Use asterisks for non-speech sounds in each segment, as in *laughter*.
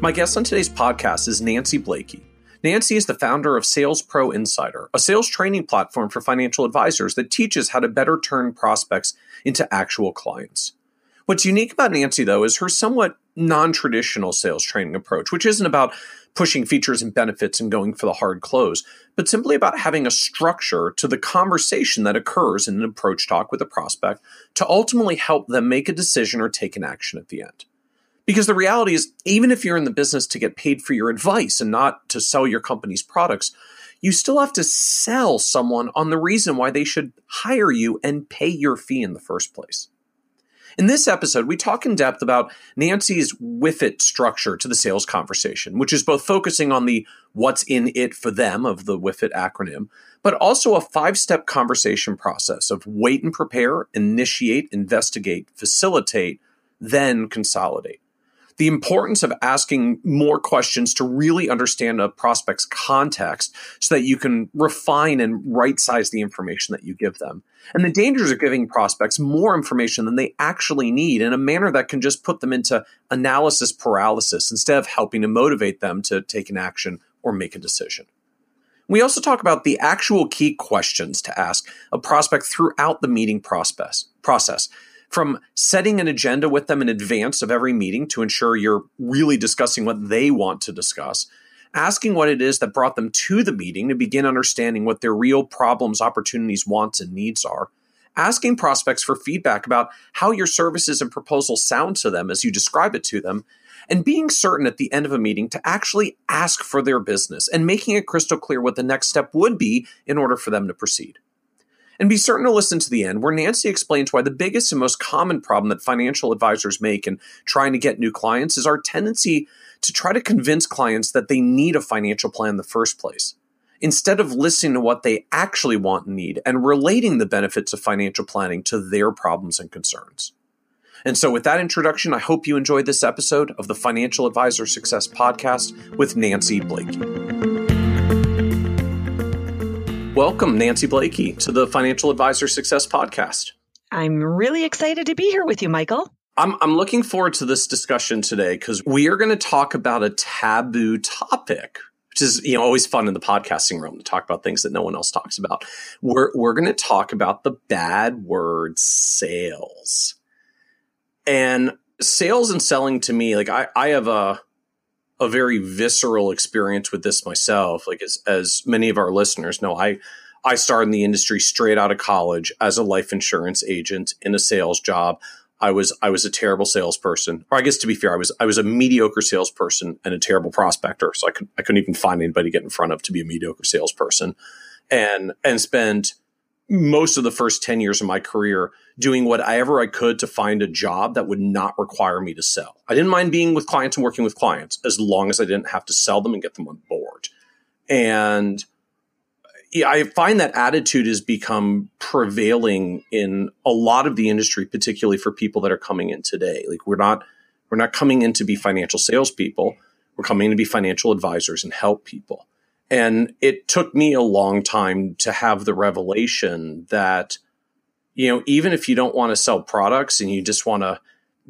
My guest on today's podcast is Nancy Bleeke. Nancy is the founder of Sales Pro Insider, a sales training platform for financial advisors that teaches how to better turn prospects into actual clients. What's unique about Nancy, though, is her somewhat non traditional sales training approach, which isn't about pushing features and benefits and going for the hard close, but simply about having a structure to the conversation that occurs in an approach talk with a prospect to ultimately help them make a decision or take an action at the end. Because the reality is, even if you're in the business to get paid for your advice and not to sell your company's products, you still have to sell someone on the reason why they should hire you and pay your fee in the first place. In this episode, we talk in depth about Nancy's WIIFT structure to the sales conversation, which is both focusing on the what's in it for them of the WIIFT acronym, but also a five step conversation process of wait and prepare, initiate, investigate, facilitate, then consolidate the importance of asking more questions to really understand a prospect's context so that you can refine and right size the information that you give them. And the dangers of giving prospects more information than they actually need in a manner that can just put them into analysis paralysis instead of helping to motivate them to take an action or make a decision. We also talk about the actual key questions to ask a prospect throughout the meeting process. process from setting an agenda with them in advance of every meeting to ensure you're really discussing what they want to discuss, asking what it is that brought them to the meeting to begin understanding what their real problems, opportunities, wants, and needs are, asking prospects for feedback about how your services and proposals sound to them as you describe it to them, and being certain at the end of a meeting to actually ask for their business and making it crystal clear what the next step would be in order for them to proceed. And be certain to listen to the end, where Nancy explains why the biggest and most common problem that financial advisors make in trying to get new clients is our tendency to try to convince clients that they need a financial plan in the first place, instead of listening to what they actually want and need and relating the benefits of financial planning to their problems and concerns. And so, with that introduction, I hope you enjoyed this episode of the Financial Advisor Success Podcast with Nancy Bleeke. Welcome, Nancy Bleeke, to the Financial Advisor Success Podcast. I'm really excited to be here with you, Michael. I'm, I'm looking forward to this discussion today because we are going to talk about a taboo topic, which is you know always fun in the podcasting room to talk about things that no one else talks about. We're we're going to talk about the bad word sales, and sales and selling to me, like I I have a a very visceral experience with this myself. Like as as many of our listeners know, I I started in the industry straight out of college as a life insurance agent in a sales job. I was I was a terrible salesperson, or I guess to be fair, I was I was a mediocre salesperson and a terrible prospector. So I could I couldn't even find anybody to get in front of to be a mediocre salesperson, and and spent most of the first 10 years of my career doing whatever I could to find a job that would not require me to sell. I didn't mind being with clients and working with clients as long as I didn't have to sell them and get them on board. And I find that attitude has become prevailing in a lot of the industry, particularly for people that are coming in today. Like we're not we're not coming in to be financial salespeople. We're coming in to be financial advisors and help people. And it took me a long time to have the revelation that, you know, even if you don't want to sell products and you just want to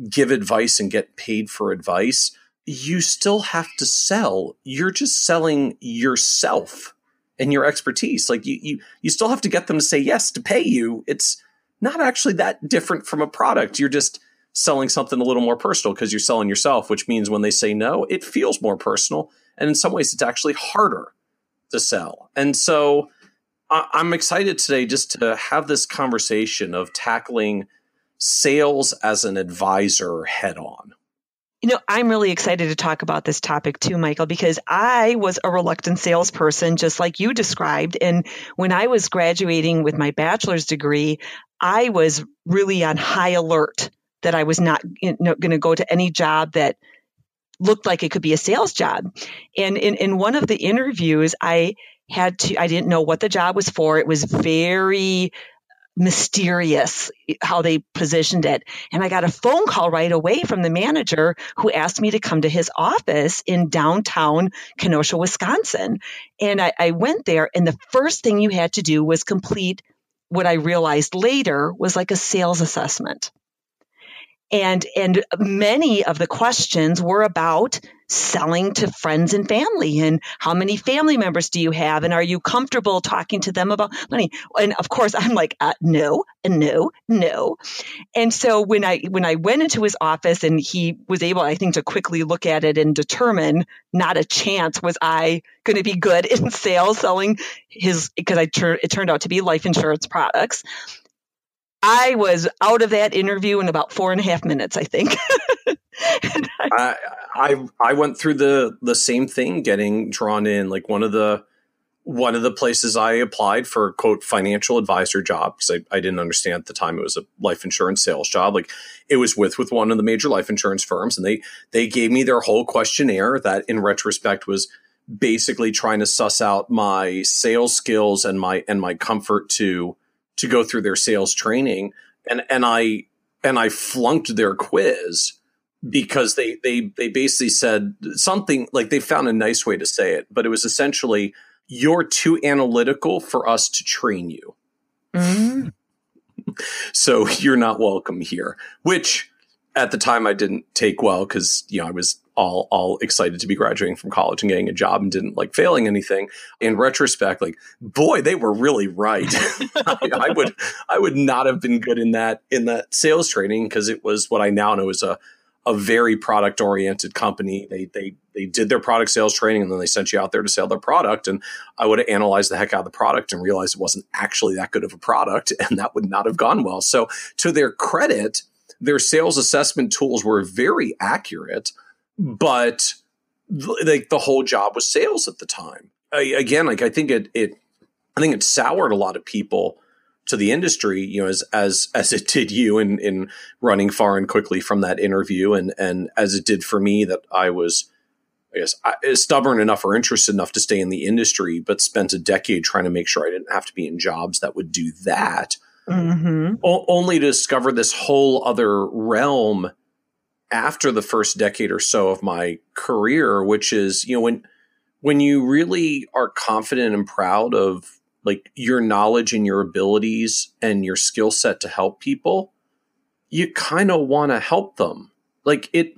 give advice and get paid for advice, you still have to sell. You're just selling yourself and your expertise. Like you, you, you still have to get them to say yes to pay you. It's not actually that different from a product. You're just selling something a little more personal because you're selling yourself, which means when they say no, it feels more personal. And in some ways, it's actually harder to sell. And so I'm excited today just to have this conversation of tackling sales as an advisor head on. You know, I'm really excited to talk about this topic too, Michael, because I was a reluctant salesperson, just like you described. And when I was graduating with my bachelor's degree, I was really on high alert that I was not you know, going to go to any job that looked like it could be a sales job. And in, in one of the interviews, I had to, I didn't know what the job was for. It was very mysterious how they positioned it. And I got a phone call right away from the manager who asked me to come to his office in downtown Kenosha, Wisconsin. And I, I went there, and the first thing you had to do was complete what I realized later was like a sales assessment and and many of the questions were about selling to friends and family and how many family members do you have and are you comfortable talking to them about money? And of course i'm like uh, no no no. And so when i when i went into his office and he was able i think to quickly look at it and determine not a chance was i going to be good *laughs* in sales selling his because i tur- it turned out to be life insurance products I was out of that interview in about four and a half minutes, I think. *laughs* I, I I went through the the same thing, getting drawn in. Like one of the one of the places I applied for quote financial advisor job because I, I didn't understand at the time it was a life insurance sales job. Like it was with with one of the major life insurance firms, and they they gave me their whole questionnaire that in retrospect was basically trying to suss out my sales skills and my and my comfort to to go through their sales training and and I and I flunked their quiz because they they they basically said something like they found a nice way to say it, but it was essentially you're too analytical for us to train you. Mm-hmm. *laughs* so you're not welcome here, which at the time I didn't take well because you know I was all all excited to be graduating from college and getting a job and didn't like failing anything. In retrospect, like boy, they were really right. *laughs* I, I, would I would not have been good in that in that sales training because it was what I now know is a a very product oriented company. They they they did their product sales training and then they sent you out there to sell their product. And I would have analyzed the heck out of the product and realized it wasn't actually that good of a product, *laughs* and that would not have gone well. So to their credit, their sales assessment tools were very accurate but like the whole job was sales at the time. I, again, like I think it, it, I think it soured a lot of people to the industry, you know, as as as it did you in in running far and quickly from that interview, and and as it did for me that I was, I guess, I, stubborn enough or interested enough to stay in the industry, but spent a decade trying to make sure I didn't have to be in jobs that would do that. Mm-hmm. O- only to discover this whole other realm after the first decade or so of my career, which is, you know, when when you really are confident and proud of like your knowledge and your abilities and your skill set to help people, you kind of want to help them. Like it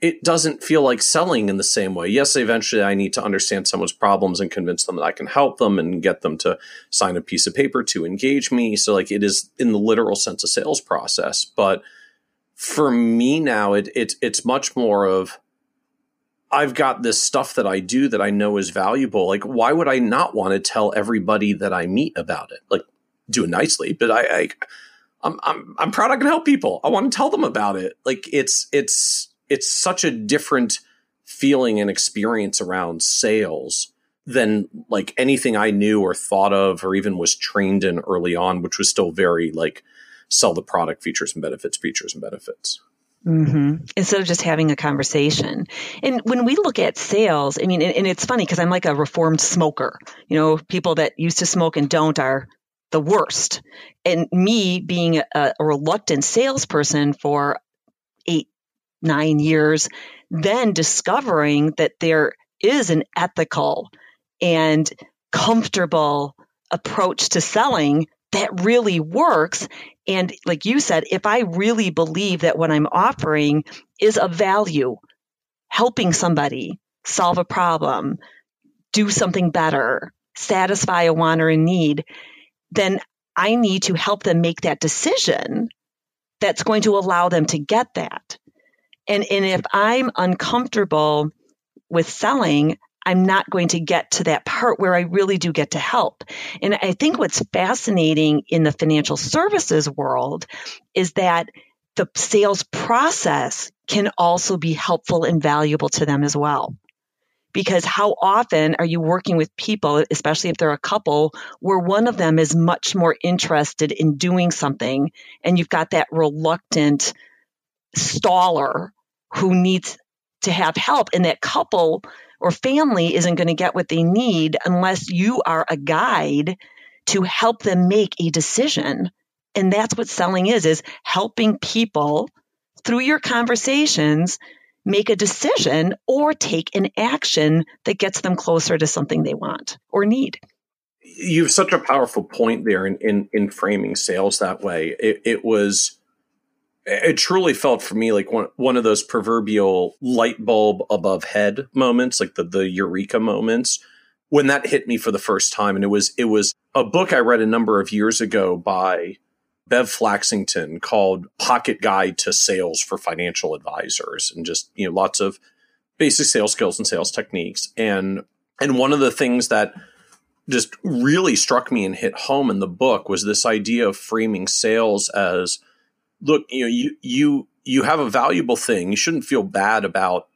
it doesn't feel like selling in the same way. Yes, eventually I need to understand someone's problems and convince them that I can help them and get them to sign a piece of paper to engage me. So like it is in the literal sense a sales process, but for me now, it, it it's much more of I've got this stuff that I do that I know is valuable. Like, why would I not want to tell everybody that I meet about it? Like, do it nicely, but I, I I'm I'm I'm proud I can help people. I want to tell them about it. Like, it's it's it's such a different feeling and experience around sales than like anything I knew or thought of or even was trained in early on, which was still very like sell the product features and benefits, features and benefits. Mm-hmm. Instead of just having a conversation. And when we look at sales, I mean, and, and it's funny because I'm like a reformed smoker. You know, people that used to smoke and don't are the worst. And me being a, a reluctant salesperson for eight, nine years, then discovering that there is an ethical and comfortable approach to selling that really works and like you said, if I really believe that what I'm offering is of value, helping somebody solve a problem, do something better, satisfy a want or a need, then I need to help them make that decision that's going to allow them to get that. And, and if I'm uncomfortable with selling, I'm not going to get to that part where I really do get to help. And I think what's fascinating in the financial services world is that the sales process can also be helpful and valuable to them as well. Because how often are you working with people, especially if they're a couple, where one of them is much more interested in doing something and you've got that reluctant staller who needs to have help. And that couple or family isn't going to get what they need unless you are a guide to help them make a decision. And that's what selling is, is helping people through your conversations make a decision or take an action that gets them closer to something they want or need. You have such a powerful point there in, in, in framing sales that way. It, it was it truly felt for me like one one of those proverbial light bulb above head moments, like the the eureka moments when that hit me for the first time. And it was it was a book I read a number of years ago by Bev Flaxington called Pocket Guide to Sales for Financial Advisors, and just you know lots of basic sales skills and sales techniques. And and one of the things that just really struck me and hit home in the book was this idea of framing sales as look, you know, you you you have a valuable thing. You shouldn't feel bad about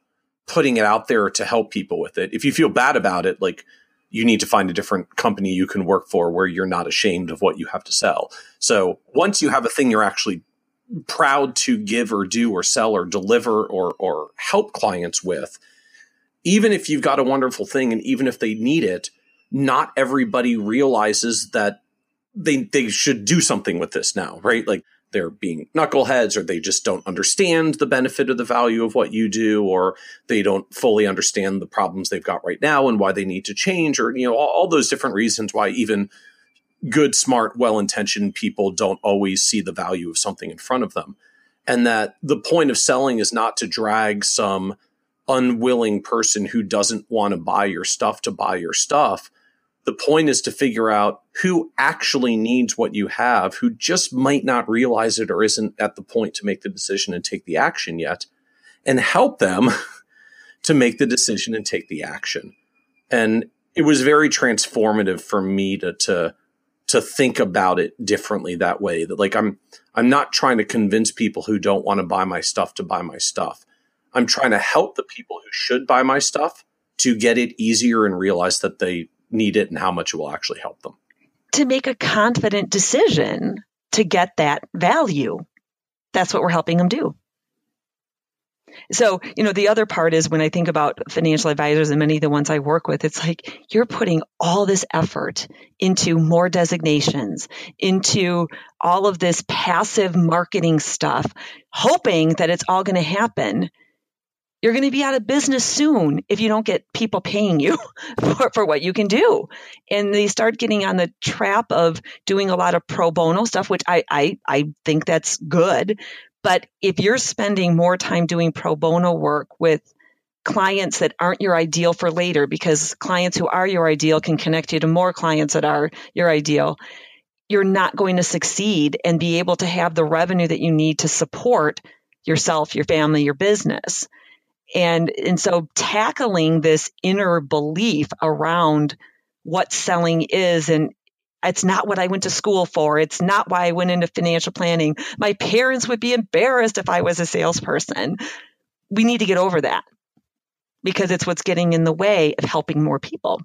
putting it out there to help people with it. If you feel bad about it, like you need to find a different company you can work for where you're not ashamed of what you have to sell. So once you have a thing you're actually proud to give or do or sell or deliver or or help clients with, even if you've got a wonderful thing and even if they need it, not everybody realizes that they they should do something with this now, right? Like they're being knuckleheads or they just don't understand the benefit or the value of what you do or they don't fully understand the problems they've got right now and why they need to change or you know all, all those different reasons why even good smart well-intentioned people don't always see the value of something in front of them. And that the point of selling is not to drag some unwilling person who doesn't want to buy your stuff to buy your stuff the point is to figure out who actually needs what you have, who just might not realize it or isn't at the point to make the decision and take the action yet, and help them *laughs* to make the decision and take the action. And it was very transformative for me to, to, to think about it differently that way. That like I'm, I'm not trying to convince people who don't want to buy my stuff to buy my stuff. I'm trying to help the people who should buy my stuff to get it easier and realize that they need it and how much it will actually help them. To make a confident decision to get that value. That's what we're helping them do. So, you know, the other part is when I think about financial advisors and many of the ones I work with, it's like you're putting all this effort into more designations, into all of this passive marketing stuff, hoping that it's all going to happen. You're going to be out of business soon if you don't get people paying you *laughs* for, for what you can do. And they start getting on the trap of doing a lot of pro bono stuff, which I, I, I think that's good. But if you're spending more time doing pro bono work with clients that aren't your ideal for later, because clients who are your ideal can connect you to more clients that are your ideal, you're not going to succeed and be able to have the revenue that you need to support yourself, your family, your business. And, and so tackling this inner belief around what selling is and it's not what I went to school for. It's not why I went into financial planning. My parents would be embarrassed if I was a salesperson. We need to get over that because it's what's getting in the way of helping more people.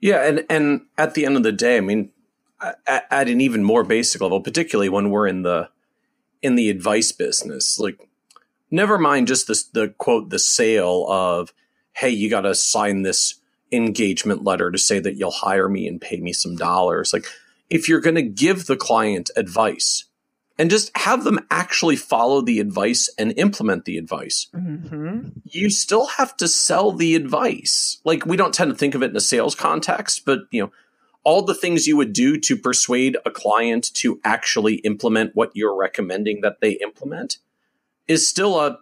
Yeah, and and at the end of the day, I mean, at, at an even more basic level, particularly when we're in the in the advice business, like never mind just the, the quote, the sale of, hey, you got to sign this engagement letter to say that you'll hire me and pay me some dollars. Like, if you're going to give the client advice and just have them actually follow the advice and implement the advice, mm-hmm. you still have to sell the advice. Like, we don't tend to think of it in a sales context, but, you know, all the things you would do to persuade a client to actually implement what you're recommending that they implement is still a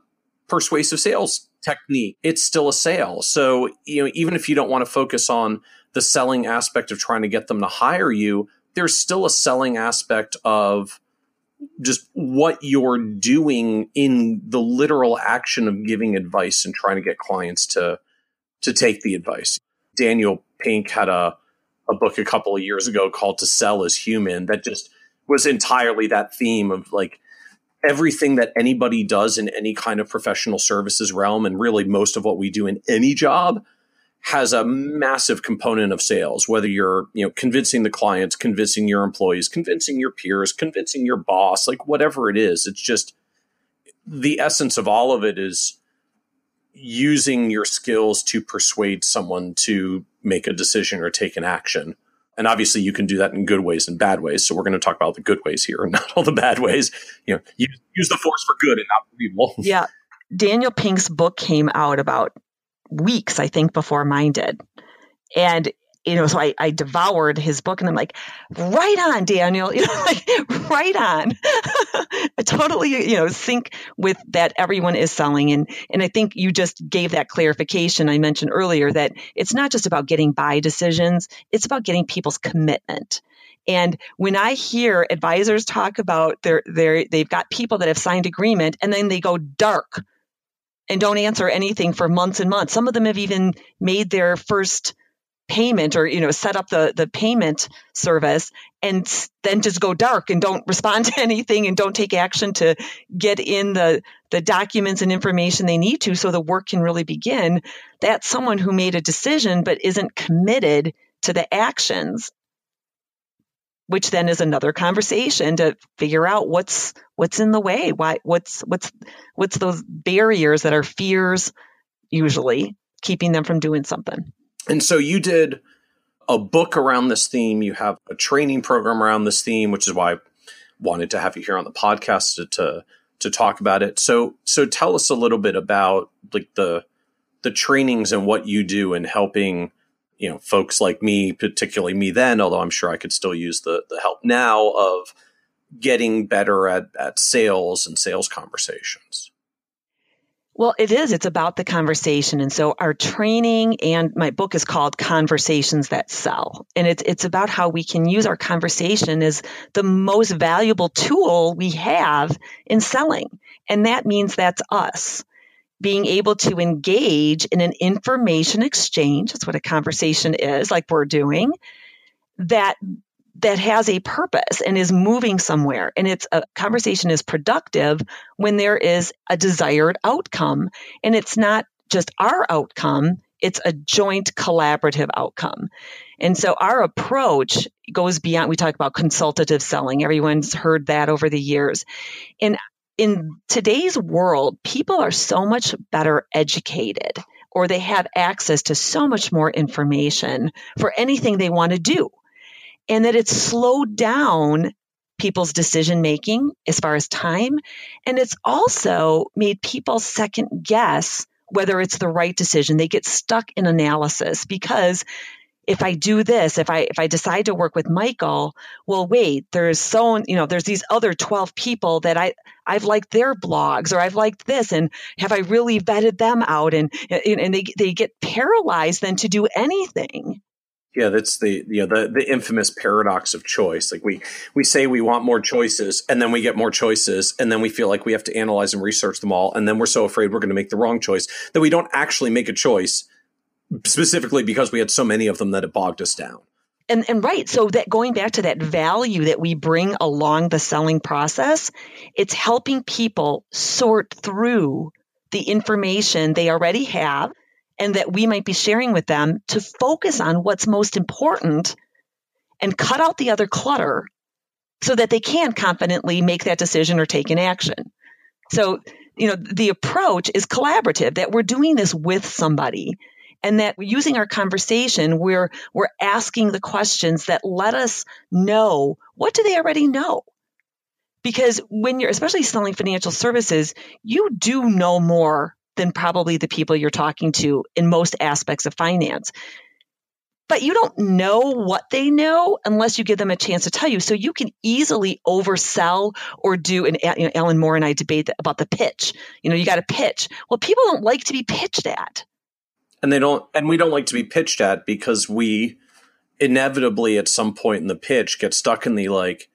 persuasive sales technique. It's still a sale. So, you know, even if you don't want to focus on the selling aspect of trying to get them to hire you, there's still a selling aspect of just what you're doing in the literal action of giving advice and trying to get clients to to take the advice. Daniel Pink had a a book a couple of years ago called To Sell is Human that just was entirely that theme of like everything that anybody does in any kind of professional services realm, and really most of what we do in any job, has a massive component of sales. Whether you're you know convincing the clients, convincing your employees, convincing your peers, convincing your boss, like whatever it is, it's just the essence of all of it is using your skills to persuade someone to make a decision or take an action. And obviously you can do that in good ways and bad ways. So we're going to talk about the good ways here and *laughs* not all the bad ways. You know, use, use the force for good and not for evil. *laughs* Yeah. Daniel Pink's book came out about weeks, I think, before mine did. And you know, so I, I devoured his book and I'm like, right on, Daniel, *laughs* you know, like right on. *laughs* I totally, you know, sync with that everyone is selling. And, and I think you just gave that clarification I mentioned earlier that it's not just about getting buy decisions. It's about getting people's commitment. And when I hear advisors talk about their, their, they've got people that have signed agreement and then they go dark and don't answer anything for months and months. Some of them have even made their first payment or you know set up the the payment service and then just go dark and don't *laughs* respond to anything and don't take action to get in the the documents and information they need to so the work can really begin that's someone who made a decision but isn't committed to the actions. Which then is another conversation to figure out what's what's in the way why what's what's what's those barriers that are fears usually keeping them from doing something and so you did a book around this theme. You have a training program around this theme, which is why I wanted to have you here on the podcast to, to, to talk about it. So so tell us a little bit about like the the trainings and what you do in helping you know folks like me, particularly me then, although I'm sure I could still use the the help now of getting better at at sales and sales conversations. Well, it is. It's about the conversation. And so our training and my book is called Conversations That Sell. And it's, it's about how we can use our conversation as the most valuable tool we have in selling. And that means that's us being able to engage in an information exchange. That's what a conversation is, like we're doing that that has a purpose and is moving somewhere. And it's a conversation is productive when there is a desired outcome. And it's not just our outcome, it's a joint collaborative outcome. And so our approach goes beyond, we talk about consultative selling. Everyone's heard that over the years. And in today's world, people are so much better educated or they have access to so much more information for anything they want to do and that it's slowed down people's decision making as far as time. And it's also made people second guess whether it's the right decision. They get stuck in analysis because if I do this, if I if I decide to work with Michael, well, wait, there's so you know, there's these other twelve people that I I've liked their blogs or I've liked this, and have I really vetted them out? And and they they get paralyzed then to do anything. Yeah, that's the you know the the infamous paradox of choice. Like we we say we want more choices, and then we get more choices, and then we feel like we have to analyze and research them all, and then we're so afraid we're going to make the wrong choice that we don't actually make a choice, specifically because we had so many of them that it bogged us down. And and right, so that going back to that value that we bring along the selling process, it's helping people sort through the information they already have and that we might be sharing with them to focus on what's most important and cut out the other clutter so that they can confidently make that decision or take an action. So, you know, the approach is collaborative that we're doing this with somebody and that using our conversation we're we're asking the questions that let us know what do they already know because when you're especially selling financial services you do know more than probably the people you're talking to in most aspects of finance. But you don't know what they know unless you give them a chance to tell you. So you can easily oversell or do, and you know, Alan Moore and I debate about the pitch. You know, you got to pitch. Well, people don't like to be pitched at. And they don't, and we don't like to be pitched at because we inevitably at some point in the pitch get stuck in the like,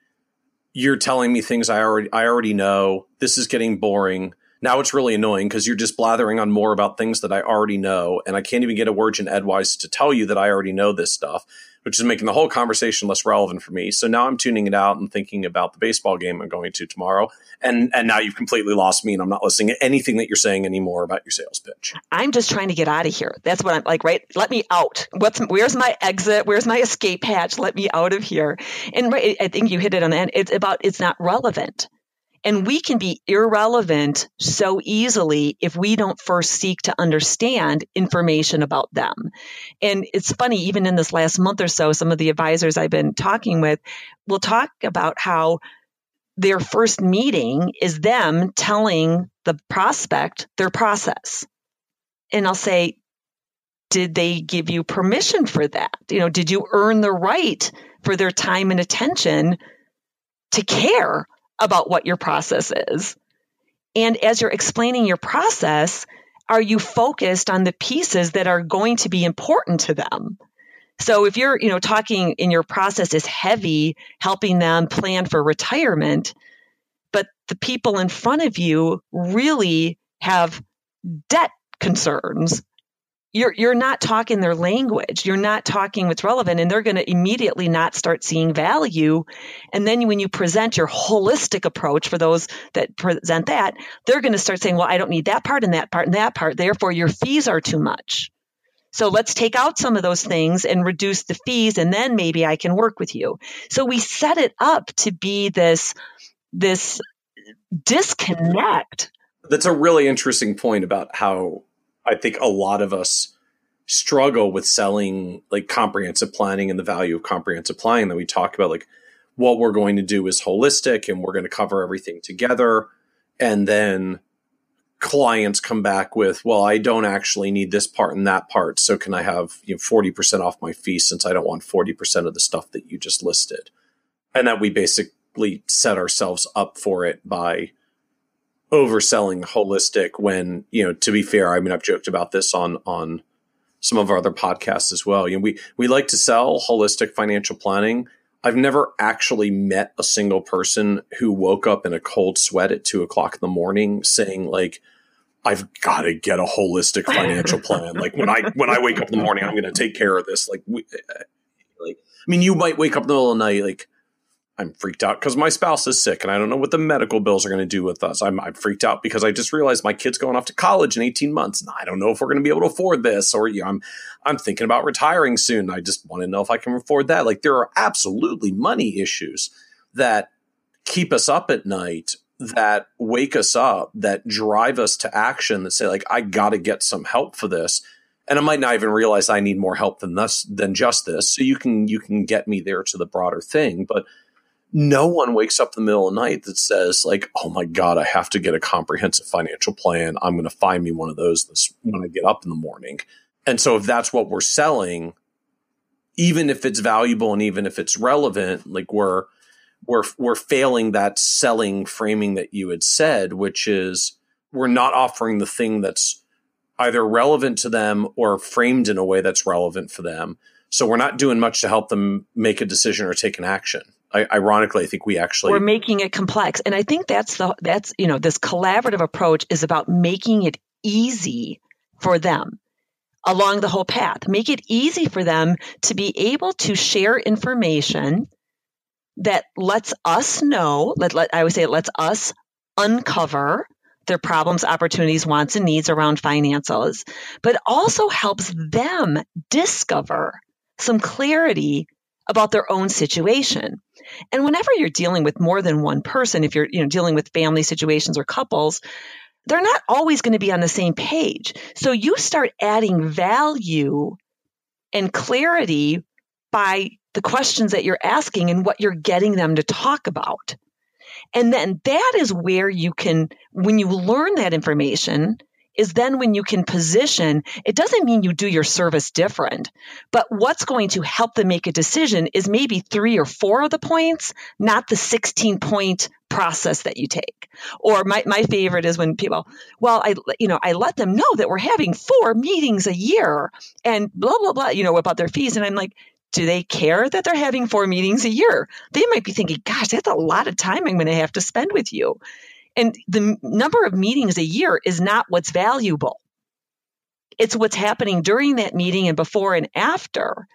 you're telling me things I already, I already know. This is getting boring now it's really annoying because you're just blathering on more about things that I already know, and I can't even get a word in edgewise to tell you that I already know this stuff, which is making the whole conversation less relevant for me. So now I'm tuning it out and thinking about the baseball game I'm going to tomorrow, and and now you've completely lost me, and I'm not listening to anything that you're saying anymore about your sales pitch. I'm just trying to get out of here. That's what I'm like. Right? Let me out. What's where's my exit? Where's my escape hatch? Let me out of here. And right, I think you hit it on the end. It's about it's not relevant And we can be irrelevant so easily if we don't first seek to understand information about them. And it's funny, even in this last month or so, some of the advisors I've been talking with will talk about how their first meeting is them telling the prospect their process. And I'll say, did they give you permission for that? You know, did you earn the right for their time and attention to care about what your process is. And as you're explaining your process, are you focused on the pieces that are going to be important to them? So if you're, you know, talking in your process is heavy, helping them plan for retirement, but the people in front of you really have debt concerns you're you're not talking their language. You're not talking what's relevant and they're going to immediately not start seeing value. And then when you present your holistic approach for those that present that they're going to start saying well i don't need that part and that part and that part. Therefore your fees are too much. So let's take out some of those things and reduce the fees and then maybe i can work with you. So we set it up to be this this disconnect. That's a really interesting point about how I think a lot of us struggle with selling like comprehensive planning and the value of comprehensive planning that we talk about like what we're going to do is holistic and we're going to cover everything together. And then clients come back with well i don't actually need this part and that part so can i have you know 40% off my fee since i don't want 40% of the stuff that you just listed? And that we basically set ourselves up for it by overselling holistic when you know to be fair i mean i've joked about this on on some of our other podcasts as well. You know we we like to sell holistic financial planning. I've never actually met a single person who woke up in a cold sweat at two o'clock in the morning saying like i've got to get a holistic financial plan. Like when i when i wake up in the morning i'm going to take care of this. Like we, uh, like i mean you might wake up in the middle of the night like I'm freaked out because my spouse is sick and I don't know what the medical bills are going to do with us. I'm, I'm, freaked out because I just realized my kid's going off to college in 18 months and I don't know if we're going to be able to afford this or you know, I'm I'm thinking about retiring soon. I just want to know if I can afford that. Like there are absolutely money issues that keep us up at night, that wake us up, that drive us to action that say like I got to get some help for this. And I might not even realize I need more help than this than just this. So you can you can get me there to the broader thing, but no one wakes up in the middle of the night that says like oh my god i have to get a comprehensive financial plan. I'm going to find me one of those this, when i get up in the morning. And so if that's what we're selling even if it's valuable and even if it's relevant like we're we're we're failing that selling framing that you had said which is we're not offering the thing that's either relevant to them or framed in a way that's relevant for them. So we're not doing much to help them make a decision or take an action I, ironically, I think we actually we're making it complex, and I think that's the that's you know this collaborative approach is about making it easy for them along the whole path. Make it easy for them to be able to share information that lets us know. Let, let I would say it lets us uncover their problems, opportunities, wants, and needs around finances, but also helps them discover some clarity about their own situation. And whenever you're dealing with more than one person, if you're, you know, dealing with family situations or couples, they're not always going to be on the same page. So you start adding value and clarity by the questions that you're asking and what you're getting them to talk about. And then that is where you can, when you learn that information, is then when you can position, it doesn't mean you do your service different, but what's going to help them make a decision is maybe three or four of the points, not the 16 point process that you take. Or my, my favorite is when people, well, I, you know, I let them know that we're having four meetings a year and blah, blah, blah, you know, about their fees. And I'm like, do they care that they're having four meetings a year? They might be thinking, gosh, that's a lot of time I'm going to have to spend with you. And the number of meetings a year is not what's valuable. It's what's happening during that meeting and before and after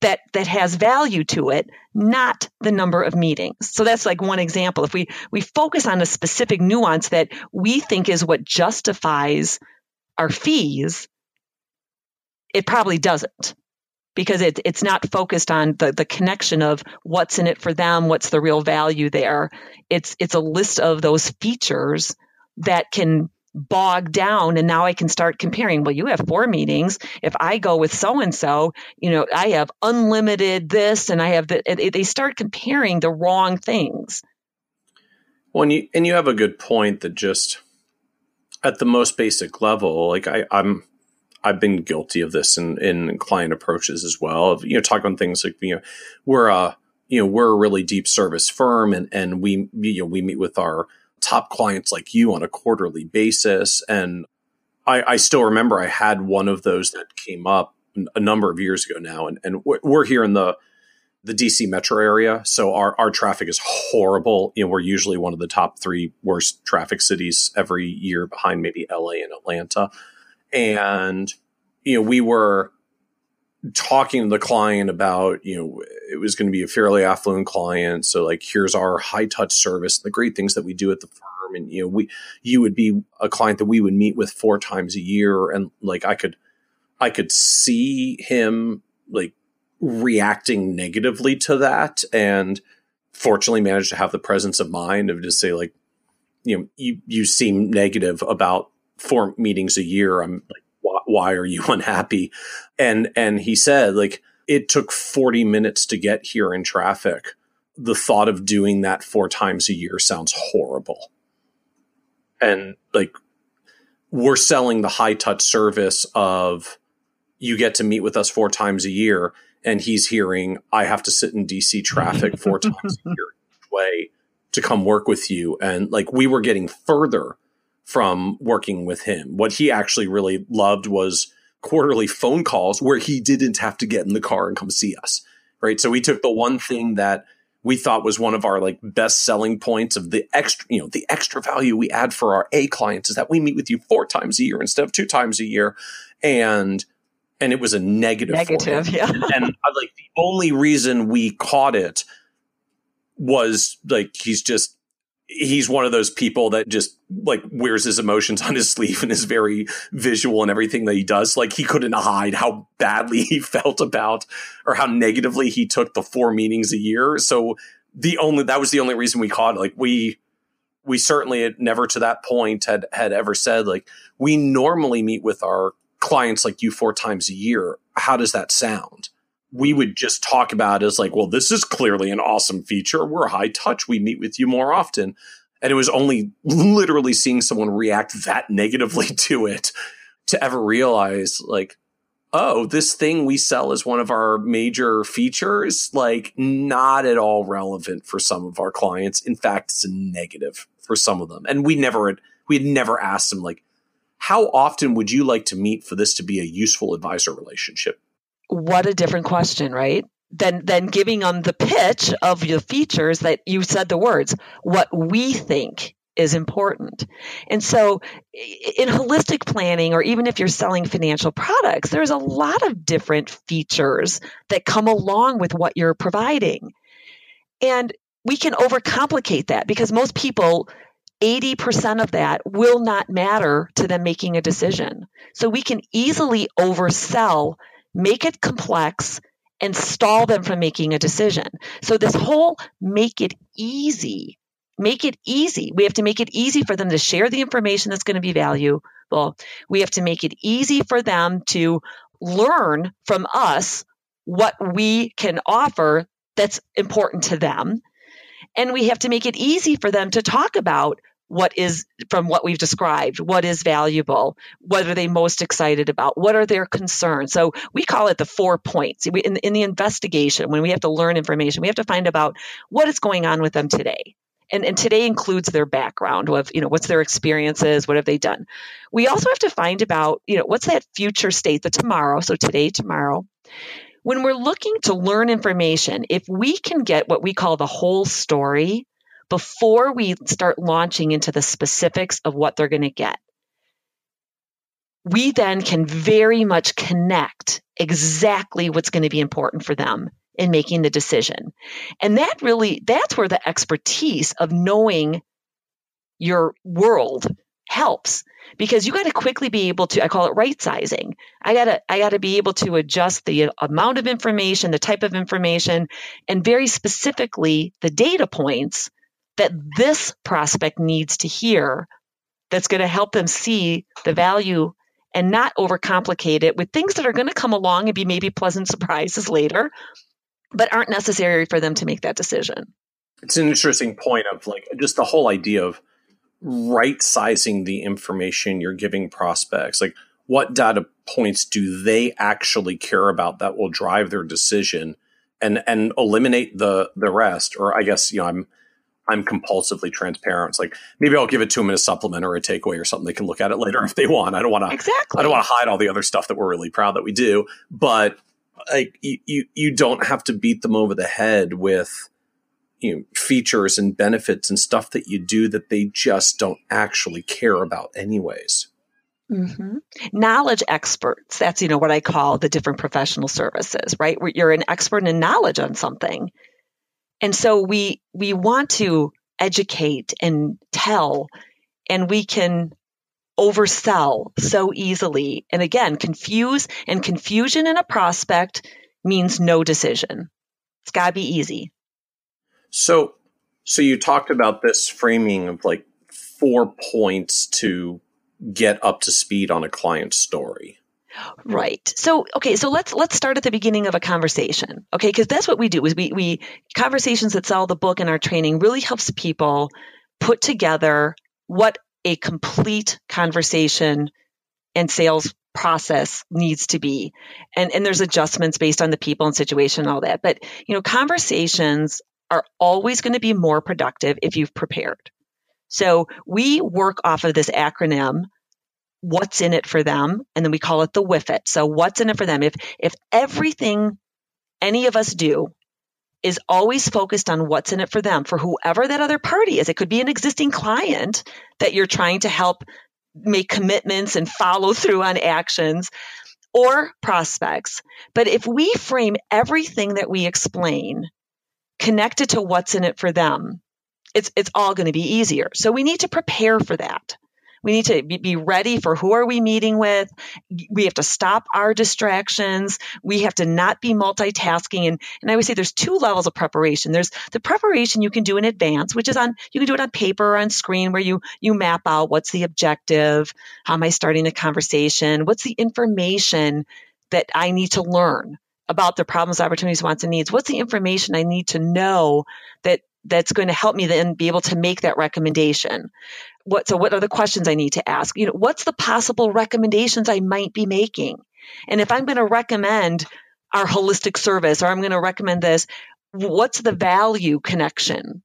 that that has value to it, not the number of meetings. So that's like one example. If we we focus on a specific nuance that we think is what justifies our fees, it probably doesn't. Because it, it's not focused on the, the connection of what's in it for them, what's the real value there. It's it's a list of those features that can bog down and now I can start comparing. Well, you have four meetings. If I go with so and so, you know, I have unlimited this and I have that. They start comparing the wrong things. Well, and you, and you have a good point that just at the most basic level, like I, I'm, I've been guilty of this in, in client approaches as well. Of you know, talking on things like you know, we're a you know we're a really deep service firm, and and we you know we meet with our top clients like you on a quarterly basis. And I, I still remember I had one of those that came up a number of years ago now, and and we're here in the the DC metro area, so our our traffic is horrible. You know, we're usually one of the top three worst traffic cities every year, behind maybe LA and Atlanta and you know we were talking to the client about you know it was going to be a fairly affluent client so like here's our high touch service the great things that we do at the firm and you know we you would be a client that we would meet with four times a year and like i could i could see him like reacting negatively to that and fortunately managed to have the presence of mind of just say like you know you you seem negative about four meetings a year. I'm like, why, why are you *laughs* unhappy? And and he said like it took 40 minutes to get here in traffic. The thought of doing that four times a year sounds horrible. And like we're selling the high touch service of you get to meet with us four times a year and he's hearing I have to sit in DC traffic four *laughs* times a year way to come work with you and like we were getting further from working with him. What he actually really loved was quarterly phone calls where he didn't have to get in the car and come see us. Right. So we took the one thing that we thought was one of our like best selling points of the extra, you know, the extra value we add for our A clients is that we meet with you four times a year instead of two times a year. And and it was a negative. Negative, yeah. and like the only reason we caught it was like he's just he's one of those people that just like wears his emotions on his sleeve and is very visual and everything that he does. Like he couldn't hide how badly he felt about or how negatively he took the four meetings a year. So the only that was the only reason we caught it. Like we we certainly had never to that point had had ever said like we normally meet with our clients like you four times a year. How does that sound? We would just talk about as like, well, this is clearly an awesome feature. We're high touch. We meet with you more often. And it was only literally seeing someone react that negatively *laughs* to it to ever realize like, oh, this thing we sell as one of our major features, like not at all relevant for some of our clients. In fact, it's a negative for some of them. And we never had, we had never asked them like, how often would you like to meet for this to be a useful advisor relationship? What a different question, right? Than than giving them the pitch of the features that you said the words, what we think is important. And so in holistic planning, or even if you're selling financial products, there's a lot of different features that come along with what you're providing. And we can overcomplicate that because most people 80% of that will not matter to them making a decision. So we can easily oversell make it complex, and stall them from making a decision. So, this whole make it easy, make it easy. We have to make it easy for them to share the information that's going to be valuable. We have to make it easy for them to learn from us what we can offer that's important to them. And we have to make it easy for them to talk about what is from what we've described what is valuable what are they most excited about what are their concerns? So we call it the four points. We, in, in the investigation when we have to learn information we have to find about what is going on with them today. And, and today includes their background of you know what's their experiences what have they done. We also have to find about you know what's that future state the tomorrow so today tomorrow. When we're looking to learn information if we can get what we call the whole story before we start launching into the specifics of what they're going to get. We then can very much connect exactly what's going to be important for them in making the decision. And that really, that's where the expertise of knowing your world helps because you got to quickly be able to i call it right sizing i got to i got to be able to adjust the amount of information the type of information and very specifically the data points that this prospect needs to hear that's going to help them see the value and not overcomplicate it with things that are going to come along and be maybe pleasant surprises later but aren't necessary for them to make that decision. It's an interesting point of like just the whole idea of right sizing the information you're giving prospects. Like what data points do they actually care about that will drive their decision and and eliminate the the rest? Or i guess you know i'm i'm compulsively transparent it's like maybe i'll give it to them in a supplement or a takeaway or something they can look at it later if they want i don't want to exactly i don't want to hide all the other stuff that we're really proud that we do but like you, you you don't have to beat them over the head with you know, features and benefits and stuff that you do that they just don't actually care about anyways. Mm-hmm. Knowledge experts. That's, you know, what I call the different professional services, right? Where you're an expert in knowledge on something. And so we, we want to educate and tell and we can oversell so easily. And again, confuse and confusion in a prospect means no decision. It's got to be easy. So, so you talked about this framing of like four points to get up to speed on a client story. Right. So, okay, so let's let's start at the beginning of a conversation. Okay, because that's what we do is we we conversations that sell the book and our training really helps people put together what a complete conversation and sales process needs to be. And and there's adjustments based on the people and situation and all that. But, you know, conversations are always going to be more productive if you've prepared. So we work off of this acronym, what's in it for them, and then we call it the WIIFT. So what's in it for them? If if everything any of us do is always focused on what's in it for them, for whoever that other party is, it could be an existing client that you're trying to help make commitments and follow *laughs* through on actions or prospects. But if we frame everything that we explain connected to what's in it for them, it's, it's all going to be easier. So we need to prepare for that. We need to be ready for who are we meeting with. We have to stop our distractions. We have to not be multitasking. And, and I would say there's two levels of preparation. There's the preparation you can do in advance, which is on, you can do it on paper or on screen where you, you map out what's the objective? How am I starting the conversation? What's the information that I need to learn? about the problems, opportunities, wants, and needs? What's the information I need to know that that's going to help me then be able to make that recommendation? What so what are the questions I need to ask? You know, what's the possible recommendations I might be making? And if I'm going to recommend our holistic service or I'm going to recommend this, what's the value connection?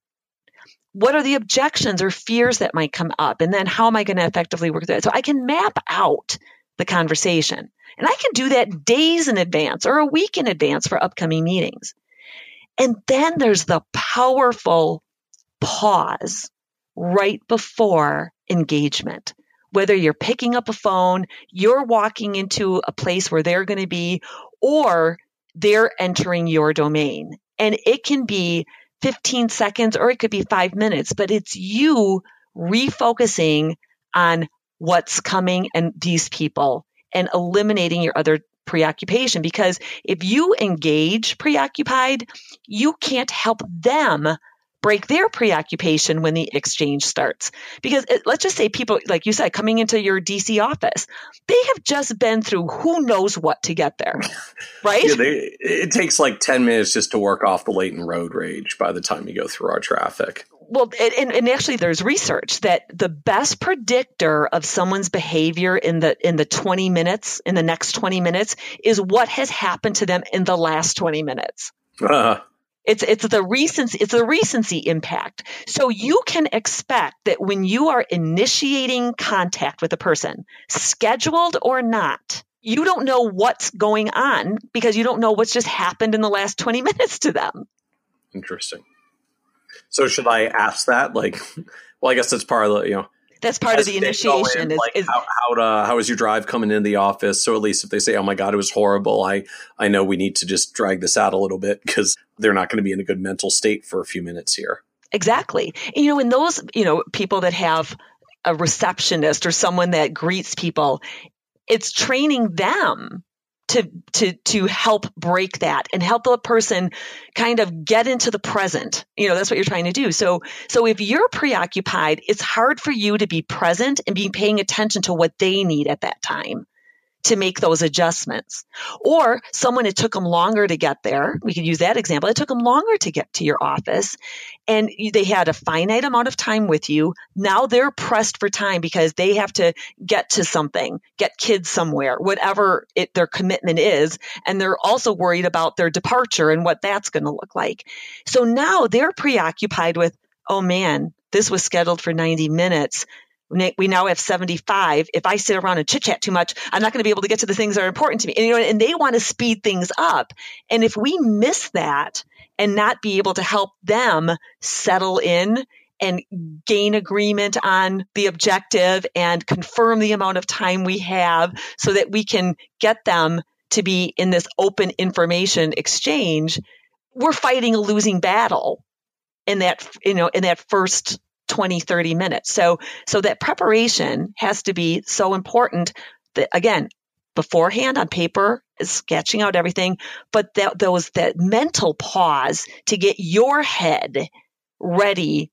What are the objections or fears that might come up? And then how am I going to effectively work that? So I can map out the conversation. And I can do that days in advance or a week in advance for upcoming meetings. And then there's the powerful pause right before engagement. Whether you're picking up a phone, you're walking into a place where they're going to be, or they're entering your domain. And it can be 15 seconds or it could be five minutes, but it's you refocusing on what's coming and these people and eliminating your other preoccupation. Because if you engage preoccupied, you can't help them break their preoccupation when the exchange starts. Because it, let's just say people, like you said, coming into your DC office, they have just been through who knows what to get there, *laughs* right? yeah, they, it takes like 10 minutes just to work off the latent road rage by the time you go through our traffic well, and, and actually, there's research that the best predictor of someone's behavior in the in the 20 minutes, in the next 20 minutes, is what has happened to them in the last 20 minutes. Uh-huh. It's it's the recency it's the recency impact. So you can expect that when you are initiating contact with a person, scheduled or not, you don't know what's going on because you don't know what's just happened in the last 20 *laughs* minutes to them. Interesting. So should I ask that? Like, *laughs* well, I guess that's part of the, you know, that's part of the initiation. In, is, like, is, how how, to, how was your drive coming into the office? So at least if they say, "Oh my god, it was horrible," I I know we need to just drag this out a little bit because they're not going to be in a good mental state for a few minutes here. Exactly. And, you know, in those you know people that have a receptionist or someone that greets people. It's training them to to to help break that and help the person kind of get into the present. You know that's what you're trying to do. So so if you're preoccupied it's hard for you to be present and be paying attention to what they need at that time to make those adjustments. Or someone, it took them longer to get there. We could use that example. It took them longer to get to your office and they had a finite amount of time with you. Now they're pressed for time because they have to get to something, get kids somewhere, whatever it, their commitment is. And they're also worried about their departure and what that's going to look like. So now they're preoccupied with, oh man, this was scheduled for 90 minutes we now have 75. If I sit around and chit chat too much, I'm not going to be able to get to the things that are important to me. And, you know, and they want to speed things up. And if we miss that and not be able to help them settle in and gain agreement on the objective and confirm the amount of time we have so that we can get them to be in this open information exchange, we're fighting a losing battle in that, you know, in that first 20, 30 minutes. So, so that preparation has to be so important that again, beforehand on paper sketching out everything, but that those, that mental pause to get your head ready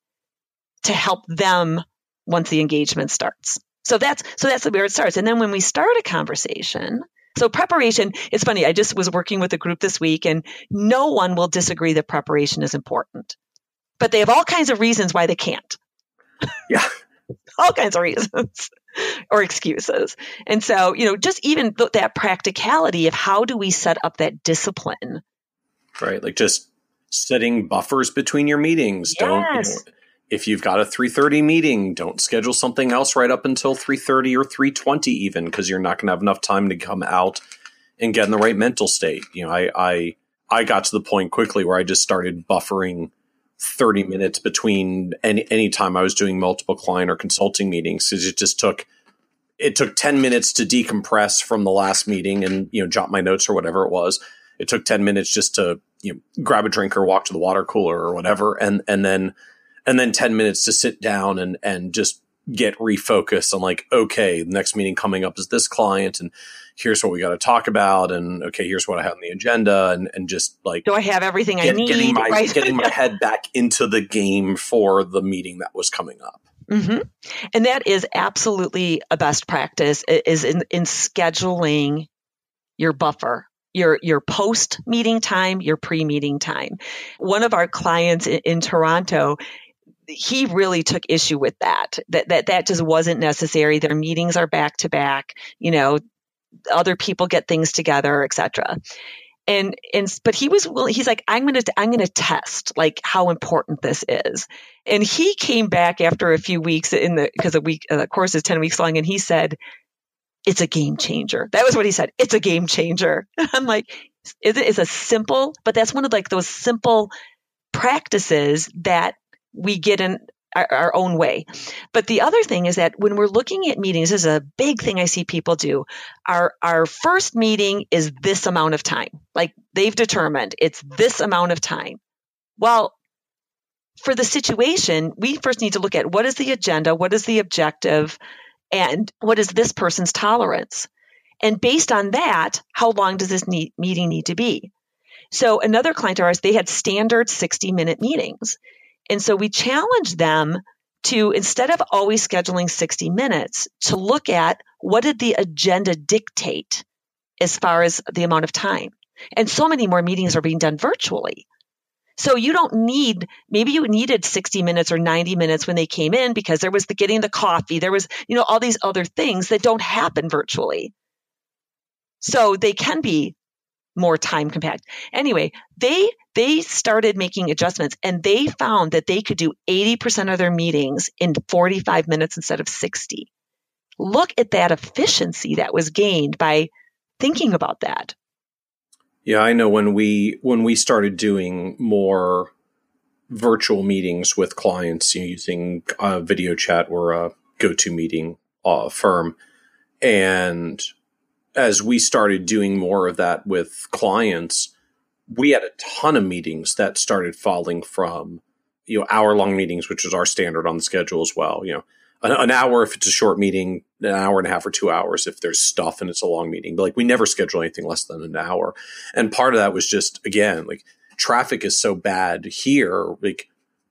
to help them once the engagement starts. So that's, so that's where it starts. And then when we start a conversation, so preparation, it's funny. I just was working with a group this week and no one will disagree that preparation is important, but they have all kinds of reasons why they can't. *laughs* Yeah. All kinds of reasons *laughs* or excuses. And so, you know, just even th- that practicality of how do we set up that discipline? Right. Like just setting buffers between your meetings. Yes. Don't, you know, if you've got a 3.30 meeting don't schedule something else right up until 3.30 or 3.20 even because you're not going to have enough time to come out and get in the right mental state you know I, I i got to the point quickly where i just started buffering 30 minutes between any any time I was doing multiple client or consulting meetings because it just took it took 10 minutes to decompress from the last meeting and you know jot my notes or whatever it was. It took 10 minutes just to you know grab a drink or walk to the water cooler or whatever and and then and then 10 minutes to sit down and and just get refocused on like okay the next meeting coming up is this client and here's what we got to talk about and okay here's what i have on the agenda and, and just like do i have everything get, i need getting my, right? getting my *laughs* head back into the game for the meeting that was coming up mm-hmm. and that is absolutely a best practice is in, in scheduling your buffer your your post meeting time, your pre meeting time. One of our clients in, in, Toronto, he really took issue with that. That that that just wasn't necessary. Their meetings are back to back. You know, other people get things together, etc. And and but he was well, he's like I'm gonna I'm gonna test like how important this is. And he came back after a few weeks in the because the week uh, the course is ten weeks long, and he said it's a game changer. That was what he said. It's a game changer. *laughs* I'm like, is it is a simple, but that's one of like those simple practices that we get in our, our, own way. But the other thing is that when we're looking at meetings, is a big thing I see people do. Our our first meeting is this amount of time. Like they've determined it's this amount of time. Well, for the situation, we first need to look at what is the agenda, what is the objective, and what is this person's tolerance. And based on that, how long does this need, meeting need to be? So another client of ours, they had standard 60 minute meetings. And so we challenge them to, instead of always scheduling 60 minutes, to look at what did the agenda dictate as far as the amount of time. And so many more meetings are being done virtually. So you don't need, maybe you needed 60 minutes or 90 minutes when they came in because there was the getting the coffee. There was, you know, all these other things that don't happen virtually. So they can be more time compact. Anyway, they they started making adjustments and they found that they could do 80% of their meetings in 45 minutes instead of 60. Look at that efficiency that was gained by thinking about that. Yeah, I know when we when we started doing more virtual meetings with clients using uh, video chat or a GoToMeeting uh, firm and as we started doing more of that with clients, we had a ton of meetings that started falling from, you know, hour long meetings, which is our standard on the schedule as well, you know, an, an, hour if it's a short meeting, an hour and a half or two hours if there's stuff and it's a long meeting. But like we never schedule anything less than an hour. And part of that was just again like traffic is so bad here, like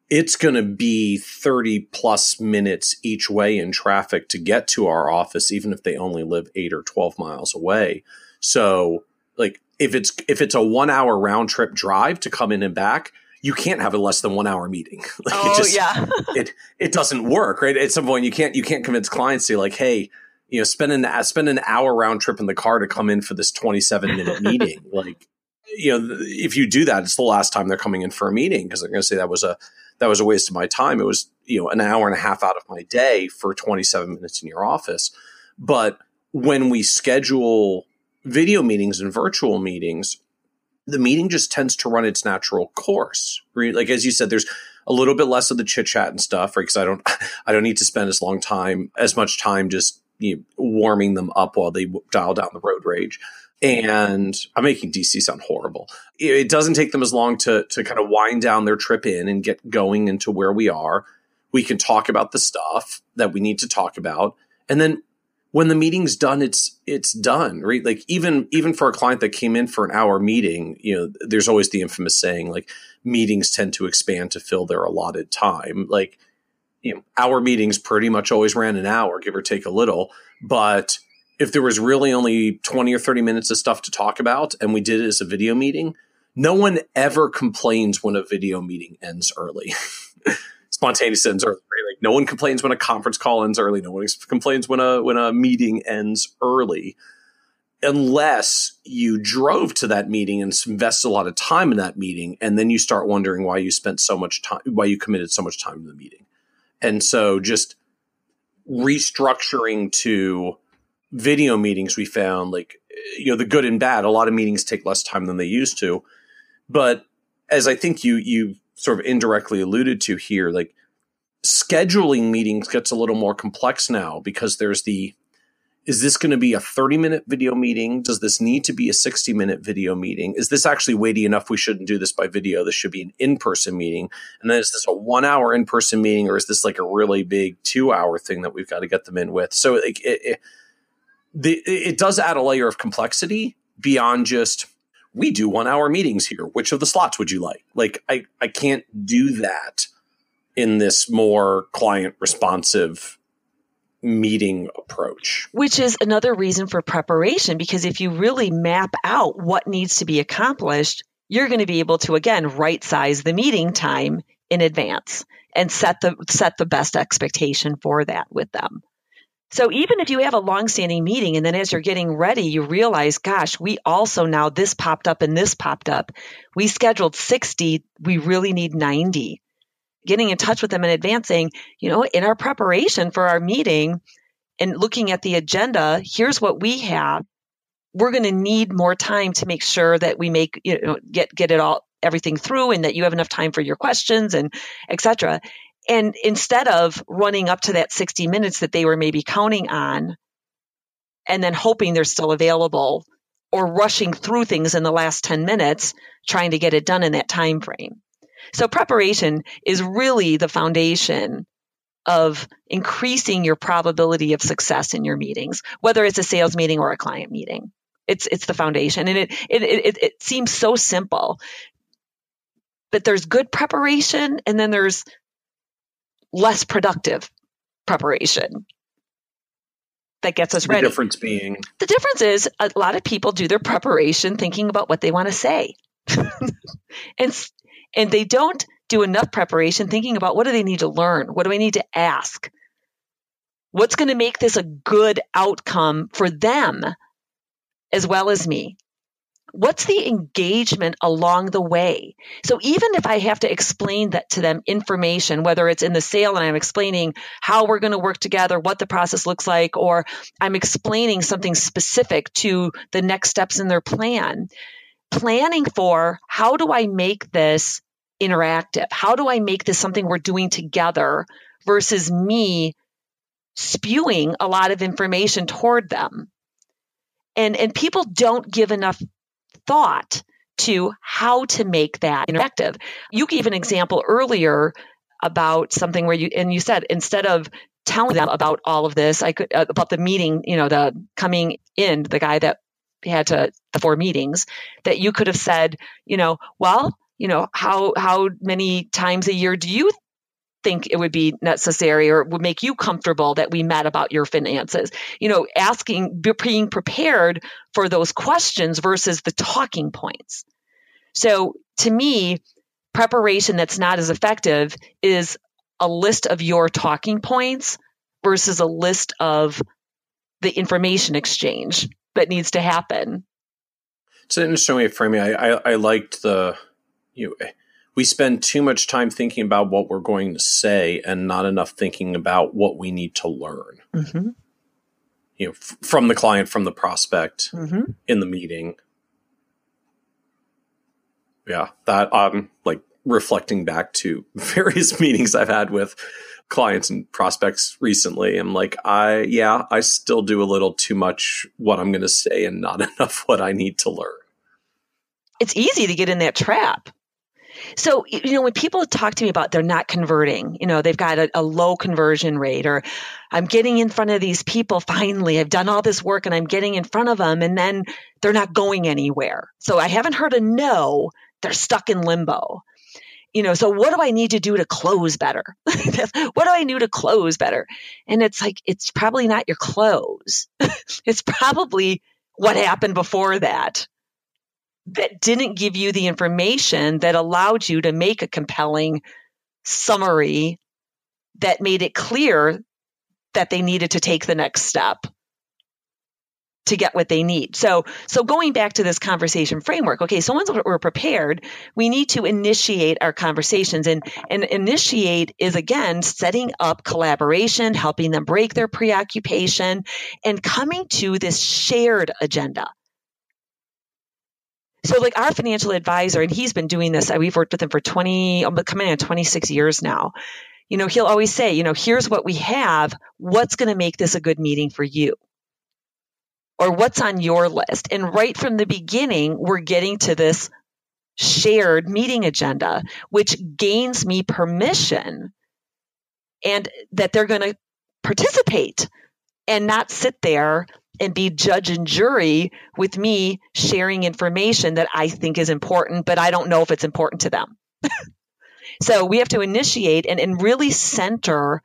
it's going to be 30 plus minutes each way in traffic to get to our office even if they only live 8 or 12 miles away. So like if it's if it's a 1 hour round trip drive to come in and back you can't have a less than 1 hour meeting. *laughs* Like oh, it just yeah. *laughs* it it doesn't work right? At some point you can't you can't convince clients to like hey you know spend an spend an hour round trip in the car to come in for this 27 minute *laughs* meeting. Like you know if you do that it's the last time they're coming in for a meeting because they're going to say that was a that was a waste of my time. It was, you know, an hour and a half out of my day for 27 minutes in your office. But when we schedule video meetings and virtual meetings, the meeting just tends to run its natural course. Like as you said, there's a little bit less of the chit chat and stuff, right? Because I don't, *laughs* I don't need to spend as long time, as much time just you know, warming them up while they dial down the road rage and I'm making DC sound horrible. It doesn't take them as long to to kind of wind down their trip in and get going into where we are. We can talk about the stuff that we need to talk about, and then when the meeting's done, it's it's done, right? Like even even for a client that came in for an hour meeting, you know, there's always the infamous saying like meetings tend to expand to fill their allotted time. Like you know, our meetings pretty much always ran an hour, give or take a little, but if there was really only 20 or 30 minutes of stuff to talk about and we did it as a video meeting, no one ever complains when a video meeting ends early. *laughs* Spontaneous ends early. Like no one complains when a conference call ends early. No one complains when a when a meeting ends early, unless you drove to that meeting and invested a lot of time in that meeting, and then you start wondering why you spent so much time, why you committed so much time to the meeting, and so just restructuring to video meetings we found like you know the good and bad. A lot of meetings take less time than they used to. But as i think you you sort of indirectly alluded to here like scheduling meetings gets a little more complex now because there's the is this going to be a 30 minute video meeting? Does this need to be a 60 minute video meeting? Is this actually weighty enough? We shouldn't do this by video. This should be an in-person meeting. And then is this a one hour in-person meeting or is this like a really big two hour thing that we've got to get them in with? So like it, it, the, it does add a layer of complexity beyond just we do one hour meetings here. Which of the slots would you like? Like I, I can't do that in this more client responsive meeting approach. Which is another reason for preparation because if you really map out what needs to be accomplished, you're going to be able to again right size the meeting time in advance and set the set the best expectation for that with them. So even if you have a long-standing meeting and then as you're getting ready, you realize, gosh, we also now this popped up and this popped up. We scheduled 60. We really need 90. Getting in touch with them in advance saying, you know, in our preparation for our meeting and looking at the agenda, here's what we have. We're going to need more time to make sure that we make, you know, get, get it all, everything through and that you have enough time for your questions and etc. And instead of running up to that 60 minutes that they were maybe counting on and then hoping they're still available or rushing through things in the last 10 minutes trying to get it done in that time frame. So preparation is really the foundation of increasing your probability of success in your meetings, whether it's a sales meeting or a client meeting. It's it's the foundation, and it it it, it seems so simple, but there's good preparation, and then there's less productive preparation that gets us the ready. The difference being the difference is a lot of people do their preparation thinking about what they want to say, *laughs* and and they don't do enough preparation thinking about what do they need to learn, what do I need to ask, what's going to make this a good outcome for them as well as me what's the engagement along the way? So even if I have to explain that to them information, whether it's in the sale and I'm explaining how we're going to work together, what the process looks like, or I'm explaining something specific to the next steps in their plan, planning for how do I make this interactive? How do I make this something we're doing together versus me spewing a lot of information toward them? and and people don't give enough thought to how to make that interactive. You gave an example earlier about something where you, and you said instead of telling them about all of this. I could uh, about the meeting, you know, the coming in, the guy that had to the four meetings that you could have said, you know, well, you know, how how many times a year do you think it would be necessary or would make you comfortable that we met about your finances? You know, asking being prepared for those questions versus the talking points. So to me, preparation that's not as effective is a list of your talking points versus a list of the information exchange that needs to happen. It's an interesting way of framing. I, I, I liked the you. Know, we spend too much time thinking about what we're going to say and not enough thinking about what we need to learn. Mm-hmm. You know, f- from the client, from the prospect, mm-hmm. in the meeting. Yeah, that um, like reflecting back to *laughs* various meetings I've had with clients and prospects recently. I'm like, I, yeah, I still do a little too much what I'm going to say and not *laughs* enough what I need to learn. It's easy to get in that trap. So, you know, when people talk to me about they're not converting, you know, they've got a, a, low conversion rate, or I'm getting in front of these people finally, I've done all this work and I'm getting in front of them, and then they're not going anywhere. So I haven't heard a no, they're stuck in limbo you know, so what do I need to do to close better? *laughs* what do I need to close better? And it's like, it's probably not your close. *laughs* it's probably what happened before that that didn't give you the information that allowed you to make a compelling summary that made it clear that they needed to take the next step to get what they need. So, so going back to this conversation framework, okay, so once we're prepared, we need to initiate our conversations and, and initiate is again, setting up collaboration, helping them break their preoccupation and coming to this shared agenda. So like our financial advisor, and he's been doing this, uh, we've worked with him for 20, coming on 26 years now. You know, he'll always say, you know, here's what we have. What's going to make this a good meeting for you? or what's on your list. And right from the beginning, we're getting to this shared meeting agenda, which gains me permission and that they're going to participate and not sit there and be judge and jury with me sharing information that I think is important, but I don't know if it's important to them. *laughs* so we have to initiate and, and really center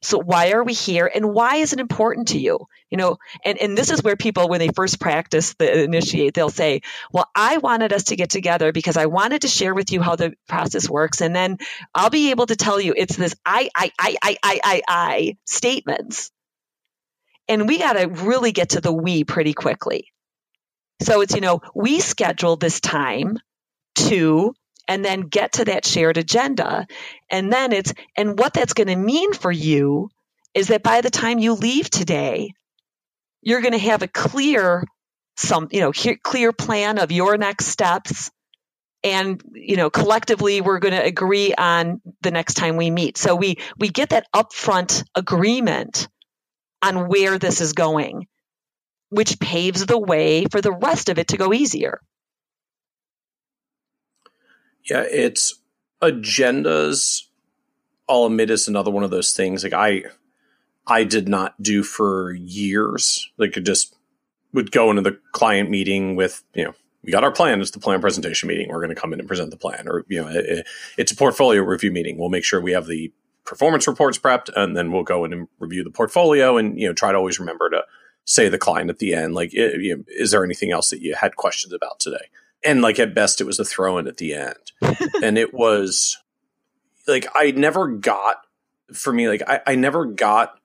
so why are we here and why is it important to you? You know, and, and this is where people, when they first practice the initiate, they'll say, well, I wanted us to get together because I wanted to share with you how the process works. And then I'll be able to tell you it's this I, I, I, I, I, I, I statements. And we got to really get to the we pretty quickly. So it's, you know, we schedule this time to and then get to that shared agenda. And then it's, and what that's going to mean for you is that by the time you leave today, you're going to have a clear, some, you know, clear plan of your next steps. And, you know, collectively we're going to agree on the next time we meet. So we, we get that upfront agreement on where this is going, which paves the way for the rest of it to go easier. Yeah, it's agendas. I'll admit is another one of those things. Like I, I did not do for years. Like it just would go into the client meeting with you know we got our plan. It's the plan presentation meeting. We're going to come in and present the plan, or you know it, it's a portfolio review meeting. We'll make sure we have the performance reports prepped, and then we'll go in and review the portfolio, and you know try to always remember to say the client at the end, like, you know, is there anything else that you had questions about today? and like at best it was a throw in at the end *laughs* and it was like i never got for me like I, I never got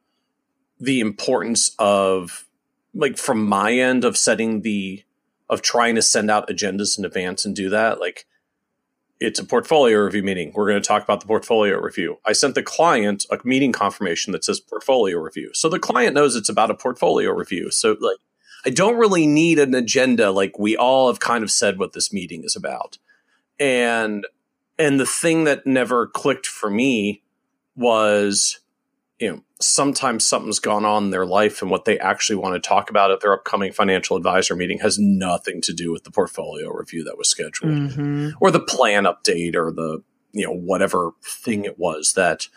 the importance of like from my end of setting the of trying to send out agendas in advance and do that like it's a portfolio review meeting we're going to talk about the portfolio review i sent the client a meeting confirmation that says portfolio review so the client knows it's about a portfolio review so like I don't really need an agenda. Like we all have kind of said what this meeting is about. And, and the thing that never clicked for me was, you know, sometimes something's gone on in their life and what they actually want to talk about at their upcoming financial advisor meeting has nothing to do with the portfolio review that was scheduled mm-hmm. or the plan update or the, you know, whatever thing it was that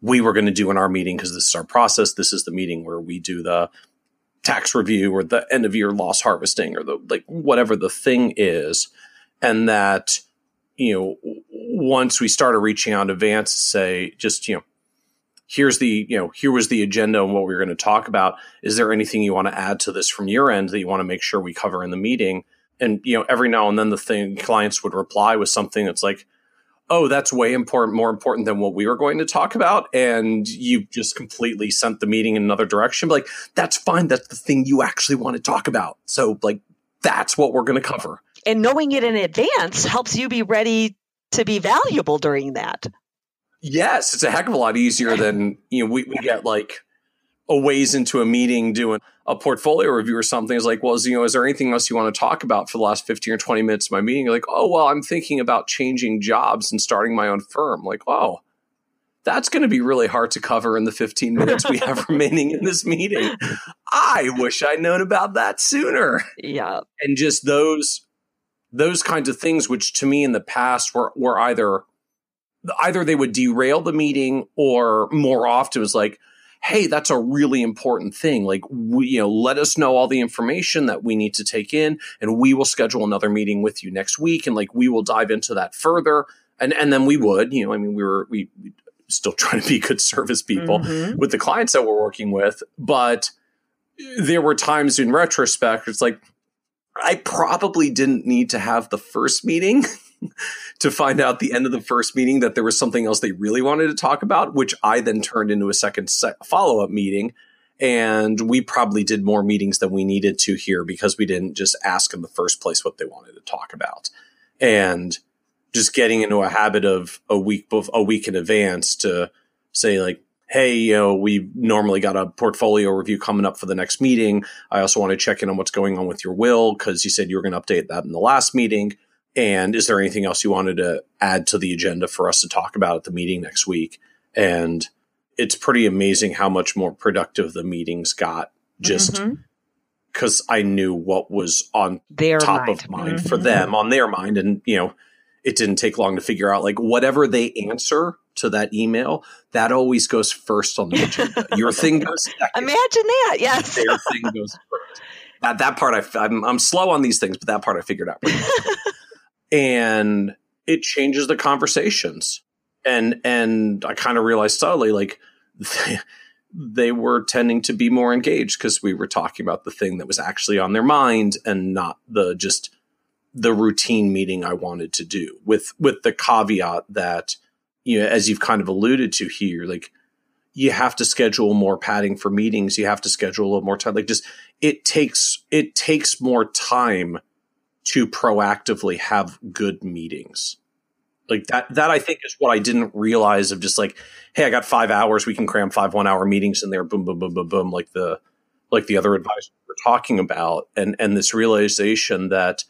we were going to do in our meeting because this is our process. This is the meeting where we do the tax review or the end of year loss harvesting or the like whatever the thing is and that you know once we started reaching out in advance say just you know here's the you know here was the agenda and what we were going to talk about is there anything you want to add to this from your end that you want to make sure we cover in the meeting and you know every now and then the thing clients would reply with something that's like oh, that's way important, more important than what we were going to talk about. And you just completely sent the meeting in another direction. Like, that's fine. That's the thing you actually want to talk about. So, like, that's what we're going to cover. And knowing it in advance helps you be ready to be valuable during that. Yes, it's a heck of a lot easier than, you know, we, we get like a ways into a meeting doing a portfolio review or something is like, well, is, you know, is there anything else you want to talk about for the last 15 or 20 minutes of my meeting? You're like, oh, well, I'm thinking about changing jobs and starting my own firm. Like, oh, that's going to be really hard to cover in the 15 minutes we have *laughs* remaining in this meeting. I wish I'd known about that sooner. Yeah. And just those those kinds of things which to me in the past were were either either they would derail the meeting or more often it was like hey, that's a really important thing. Like, we, you know, let us know all the information that we need to take in, and we will schedule another meeting with you next week, and like we will dive into that further. And and then we would, you know, I mean, we were we, we still *laughs* trying to be good service people mm-hmm. with the clients that we're working with, but there were times in retrospect, it's like I probably didn't need to have the first meeting. *laughs* *laughs* to find out the end of the first meeting that there was something else they really wanted to talk about, which I then turned into a second se- follow up meeting. And we probably did more meetings than we needed to here because we didn't just ask in the first place what they wanted to talk about. And just getting into a habit of a week a week in advance to say like, hey, you know, we normally got a portfolio review coming up for the next meeting. I also want to check in on what's going on with your will because you said you were going to update that in the last meeting. And is there anything else you wanted to add to the agenda for us to talk about at the meeting next week? And it's pretty amazing how much more productive the meetings got just because mm-hmm. I knew what was on their top mind. of mind mm-hmm. for them on their mind. And, you know, it didn't take long to figure out like whatever they answer to that email, that always goes first on the agenda. Your thing goes *laughs* second. Imagine that. Yes. Their thing goes first. That, that part I, I'm, I'm slow on these things, but that part I figured out *laughs* and it changes the conversations. And and I kind of realized subtly like *laughs* they, were tending to be more engaged because we were talking about the thing that was actually on their mind and not the just the routine meeting I wanted to do with with the caveat that you know as you've kind of alluded to here like you have to schedule more padding for meetings you have to schedule a little more time like just it takes it takes more time to proactively have good meetings. Like that, that I think is what I didn't realize of just like, hey, I got five hours. We can cram five one hour meetings in there. Boom, boom, boom, boom, boom. Like the, like the other advisors we're talking about. And, and this realization that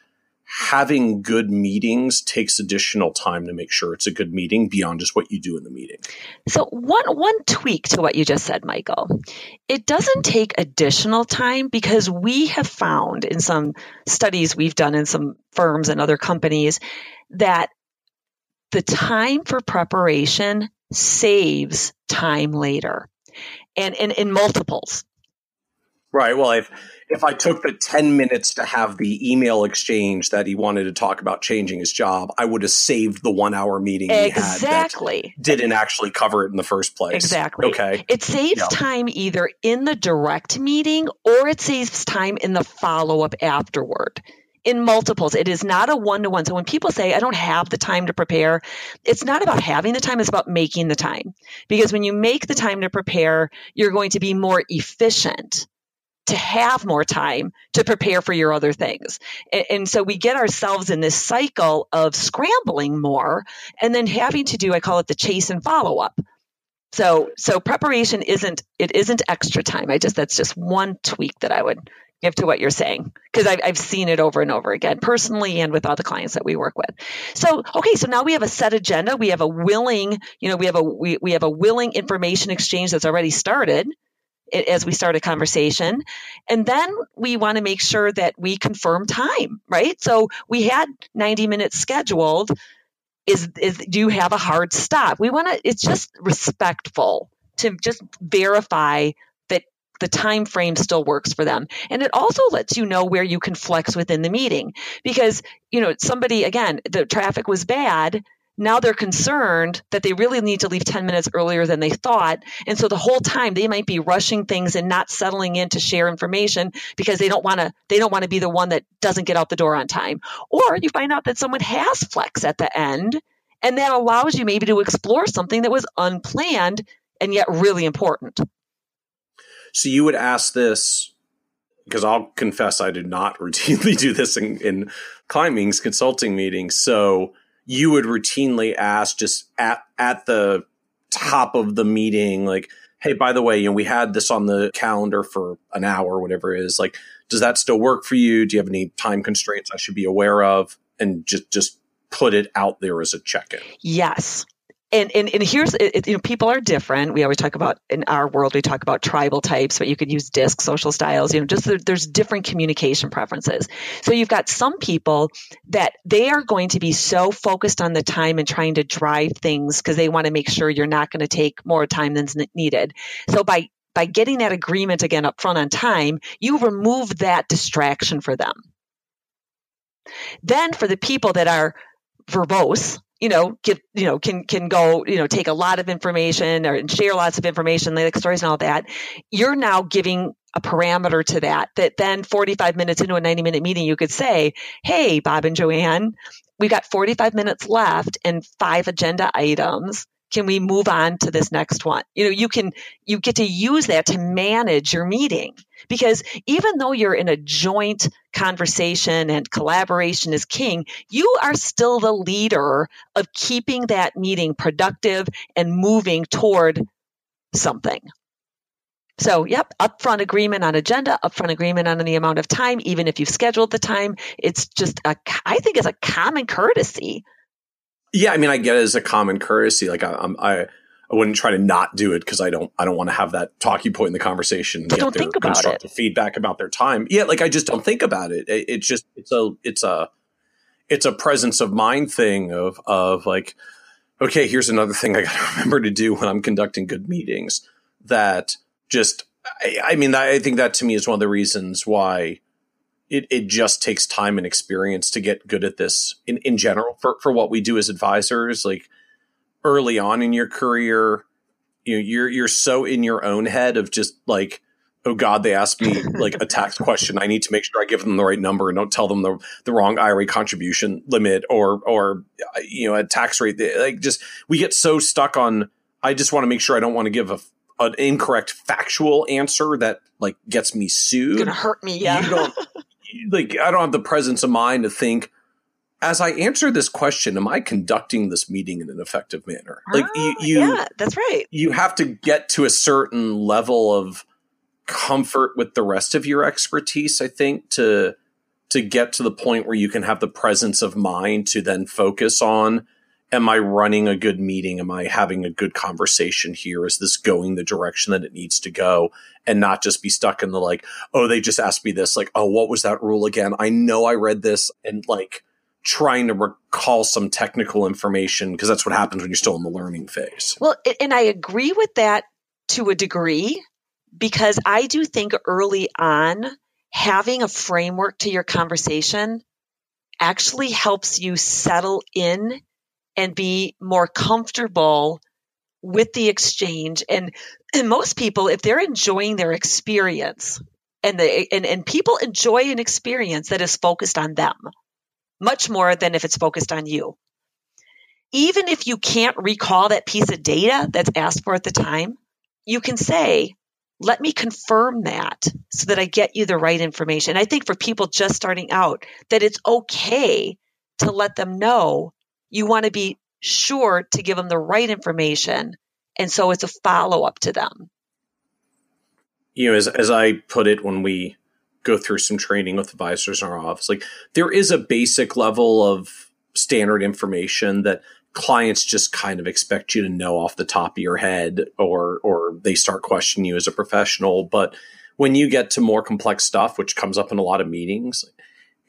having good meetings takes additional time to make sure it's a good meeting beyond just what you do in the meeting. So one one tweak to what you just said, Michael. It doesn't take additional time because we have found in some studies we've done in some firms and other companies that the time for preparation saves time later. And in in multiples. Right. Well, if if I took the 10 minutes to have the email exchange that he wanted to talk about changing his job, I would have saved the one hour meeting he had. exactly. didn't actually cover it in the first place. Exactly. Okay. It saves yep. time either in the direct meeting or it saves time in the follow up afterward in multiples. It is not a one to one. So when people say, I don't have the time to prepare, it's not about having the time, it's about making the time. Because when you make the time to prepare, you're going to be more efficient to have more time to prepare for your other things. And, and, so we get ourselves in this cycle of scrambling more and then having to do, I call it the chase and follow up. So, so preparation isn't, it isn't extra time. I just, that's just one tweak that I would give to what you're saying because I've, I've seen it over and over again personally and with other clients that we work with so okay so now we have a set agenda we have a willing you know we have a we, we have a willing information exchange that's already started as we start a conversation. And then we want to make sure that we confirm time, right? So we had 90 minutes scheduled. is is do you have a hard stop? We want to it's just respectful to just verify that the time frame still works for them. And it also lets you know where you can flex within the meeting because, you know, somebody again, the traffic was bad, now they're concerned that they really need to leave 10 minutes earlier than they thought. And so the whole time they might be rushing things and not settling in to share information because they don't want to they don't want to be the one that doesn't get out the door on time. Or you find out that someone has flex at the end and that allows you maybe to explore something that was unplanned and yet really important. So you would ask this because I'll confess I do not *laughs* routinely do this in, in climbing's consulting meetings. So you would routinely ask just at at the top of the meeting, like, hey, by the way, you know, we had this on the calendar for an hour, whatever it is. Like, does that still work for you? Do you have any time constraints I should be aware of? And just just put it out there as a check-in. Yes and and, and here's it, you know people are different. We always talk about in our world we talk about tribal types but you could use DISC social styles you know just there's different communication preferences. So you've got some people that they are going to be so focused on the time and trying to drive things because they want to make sure you're not going to take more time than's needed. So by by getting that agreement again up front on time you remove that distraction for them. Then for the people that are verbose you know, get, you know, can, can go, you know, take a lot of information or share lots of information, like stories and all that. You're now giving a parameter to that, that then 45 minutes into a 90 minute meeting, you could say, Hey, Bob and Joanne, we got 45 minutes left and five agenda items can we move on to this next one? You know you can you get to use that to manage your meeting. Because even though you're in a joint conversation and collaboration is king you are still the leader of keeping that meeting productive and moving toward something. So, yep, upfront agreement on agenda, upfront agreement on the amount of time, even if you've scheduled the time. It's just a, I think it's a common courtesy yeah, I mean, I get it as a common courtesy. Like I, I'm, I, I wouldn't try to not do it because I don't, I don't want to have that talking point in the conversation. But don't think about constructive it. feedback about their time. Yeah, like I just don't think about it. it. It's just, it's a, it's a, it's a presence of mind thing of, of like, okay, here's another thing I got to *laughs* remember to do when I'm conducting good meetings. That just, I, I mean, I think that to me is one of the reasons why it, it just takes time and experience to get good at this in, in general for, for what we do as advisors. Like early on in your career, you know, you're you're so in your own head of just like, oh God, they asked me *laughs* like a tax question. I need to make sure I give them the right number and don't tell them the, the wrong IRA contribution limit or or you know a tax rate. Like just we get so stuck on. I just want to make sure I don't want to give a an incorrect factual answer that like gets me sued. Gonna hurt me. Yeah. You don't like I don't have the presence of mind to think as I answer this question, am I conducting this meeting in an effective manner? Like you, ah, you yeah, that's right. You have to get to a certain level of comfort with the rest of your expertise, I think, to to get to the point where you can have the presence of mind to then focus on am I running a good meeting? Am I having a good conversation here? Is this going the direction that it needs to go? And not just be stuck in the like, oh, they just asked me this. Like, oh, what was that rule again? I know I read this and like trying to recall some technical information because that's what happens when you're still in the learning phase. Well, and I agree with that to a degree because I do think early on having a framework to your conversation actually helps you settle in and be more comfortable with the exchange. And, and most people, if they're enjoying their experience and and, and people enjoy an experience that is focused on them much more than if it's focused on you. Even if you can't recall that piece of data that's asked for at the time, you can say, let me confirm that so that I get you the right information. I think for people just starting out, that it's okay to let them know you want to be sure to give them the right information. And so it's a follow up to them. You know, as, as I put it when we go through some training with advisors in our office, like there is a basic level of standard information that clients just kind of expect you to know off the top of your head or or they start questioning you as a professional but when you get to more complex stuff which comes up in a lot of meetings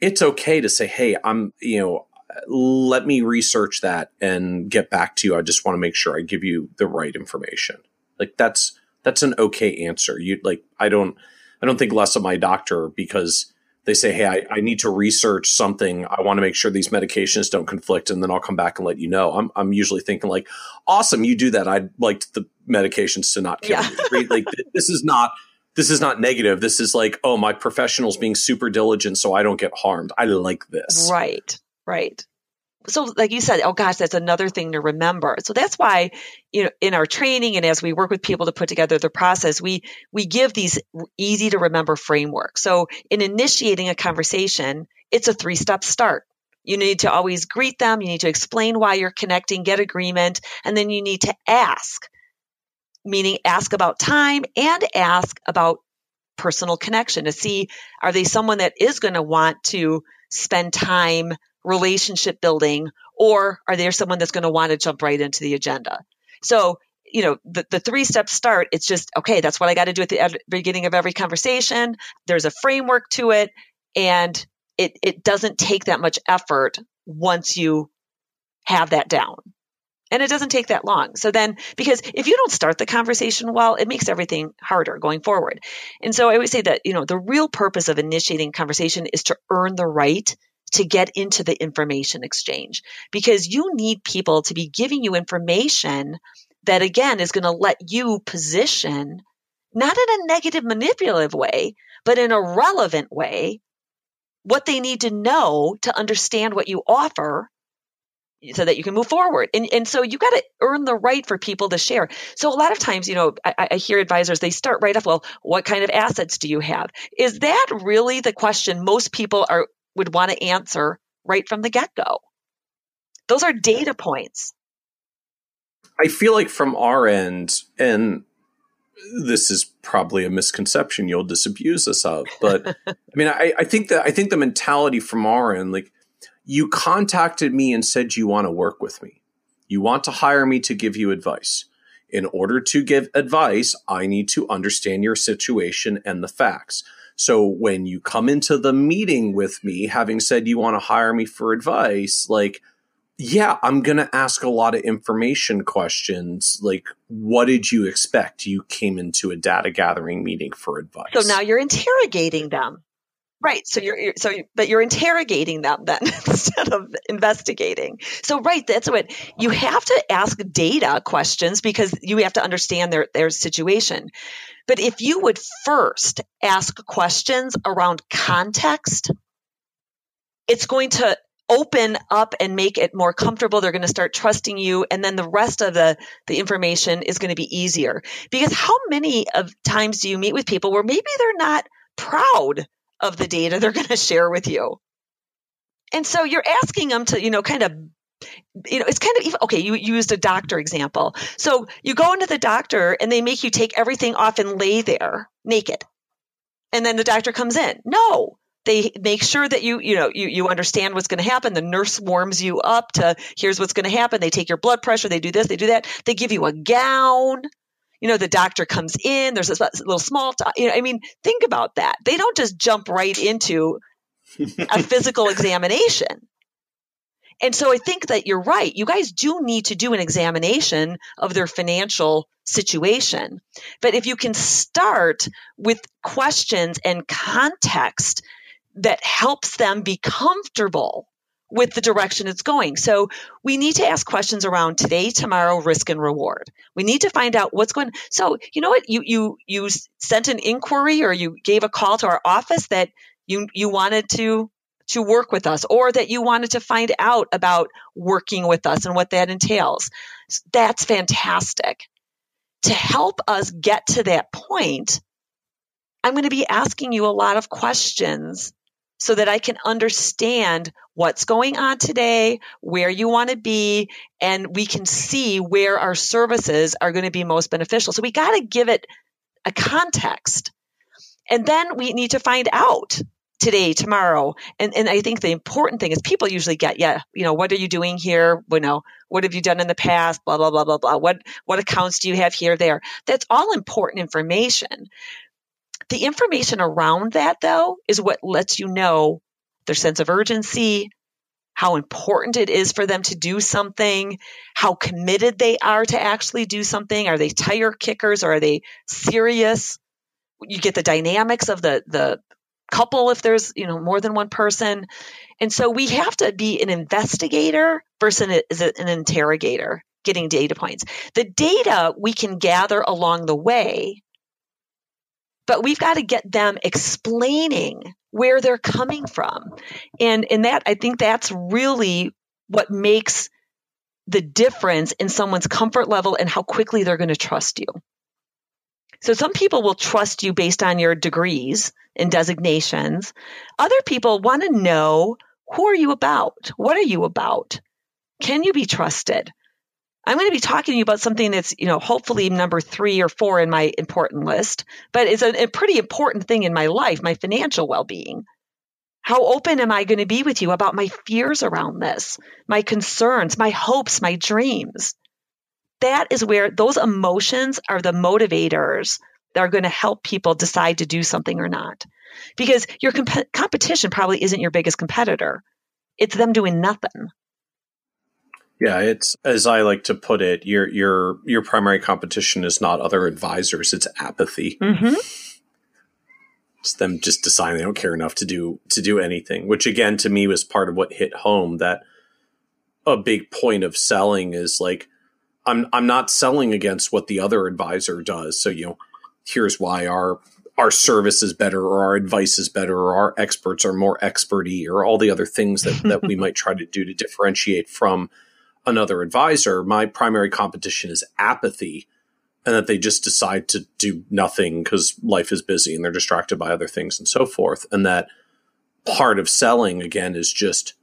it's okay to say hey i'm you know let me research that and get back to you. I just want to make sure I give you the right information. Like that's that's an okay answer. You like I don't I don't think less of my doctor because they say, Hey, I, I need to research something. I want to make sure these medications don't conflict and then I'll come back and let you know. I'm I'm usually thinking like, awesome, you do that. I'd like the medications to not kill yeah. you. Like this is not this is not negative. This is like, oh, my professional's being super diligent so I don't get harmed. I like this. Right. Right. So like you said, oh gosh, that's another thing to remember. So that's why, you know, in our training and as we work with people to put together the process, we we give these easy to remember frameworks. So in initiating a conversation, it's a three-step start. You need to always greet them, you need to explain why you're connecting, get agreement, and then you need to ask meaning ask about time and ask about personal connection to see are they someone that is going to want to spend time relationship building or are there someone that's going to want to jump right into the agenda so you know the, the three steps start it's just okay that's what i got to do at the beginning of every conversation there's a framework to it and it, it doesn't take that much effort once you have that down and it doesn't take that long. So then, because if you don't start the conversation well, it makes everything harder going forward. And so I would say that, you know, the real purpose of initiating conversation is to earn the right to get into the information exchange because you need people to be giving you information that again is going to let you position not in a negative manipulative way, but in a relevant way what they need to know to understand what you offer so that you can move forward. And, and so you got to earn the right for people to share. So a lot of times, you know, I, I, hear advisors, they start right off, well, what kind of assets do you have? Is that really the question most people are would want to answer right from the get-go? Those are data points. I feel like from our end, and this is probably a misconception you'll disabuse us of, but *laughs* I mean, I, I think that I think the mentality from our end, like you contacted me and said you want to work with me. You want to hire me to give you advice. In order to give advice, I need to understand your situation and the facts. So when you come into the meeting with me, having said you want to hire me for advice, like, yeah, I'm going to ask a lot of information questions. Like, what did you expect? You came into a data gathering meeting for advice. So now you're interrogating them. Right. So you're, you're so, but you're interrogating them then *laughs* instead of investigating. So right, that's what you have to ask data questions because you have to understand their their situation. But if you would first ask questions around context, it's going to open up and make it more comfortable. They're going to start trusting you. And then the rest of the, the information is going to be easier. Because how many of times do you meet with people where maybe they're not proud of the data they're going to share with you. And so you're asking them to, you know, kind of you know, it's kind of even, okay. You, used a doctor example. So you go into the doctor and they make you take everything off and lay there naked. And then the doctor comes in. No, they make sure that you, you know, you, you understand what's going to happen. The nurse warms you up to here's what's going to happen. They take your blood pressure. They do this, they do that. They give you a gown you know, the doctor comes in, there's a little small talk. You know, I mean, think about that. They don't just jump right into a *laughs* physical examination. And so I think that you're right. You guys do need to do an examination of their financial situation. But if you can start with questions and context that helps them be comfortable with the direction it's going. So we need to ask questions around today, tomorrow, risk and reward. We need to find out what's going. So you know what? You you you sent an inquiry or you gave a call to our office that you you wanted to to work with us or that you wanted to find out about working with us and what that entails. That's fantastic. To help us get to that point, I'm going to be asking you a lot of questions so that I can understand what's going on today, where you want to be, and we can see where our services are going to be most beneficial. So we got to give it a context. And then we need to find out today, tomorrow. And, and I think the important thing is people usually get, yeah, you know, what are you doing here? You know, what have you done in the past? Blah, blah, blah, blah, blah. What, what accounts do you have here, there? That's all important information. The information around that, though, is what lets you know their sense of urgency, how important it is for them to do something, how committed they are to actually do something. Are they tire kickers or are they serious? You get the dynamics of the, the couple if there's, you know, more than one person. And so we have to be an investigator versus an, an interrogator getting data points. The data we can gather along the way, but we've got to get them explaining where they're coming from. And and that I think that's really what makes the difference in someone's comfort level and how quickly they're going to trust you. So some people will trust you based on your degrees and designations. Other people want to know who are you about? What are you about? Can you be trusted? I'm going to be talking to you about something that's, you know, hopefully number three or four in my important list, but it's a, a pretty important thing in my life, my financial well being. How open am I going to be with you about my fears around this, my concerns, my hopes, my dreams? That is where those emotions are the motivators that are going to help people decide to do something or not. Because your comp- competition probably isn't your biggest competitor. It's them doing nothing. Yeah, it's as I like to put it, your your your primary competition is not other advisors; it's apathy. Mm-hmm. It's them just deciding they don't care enough to do to do anything. Which again, to me, was part of what hit home. That a big point of selling is like, I'm I'm not selling against what the other advisor does. So you know, here's why our our service is better or our advice is better or our experts are more experty or all the other things that, that we *laughs* might try to do to differentiate from another advisor, my primary competition is apathy and that they just decide to do nothing because life is busy and they're distracted by other things and so forth. And that part of selling, again, is just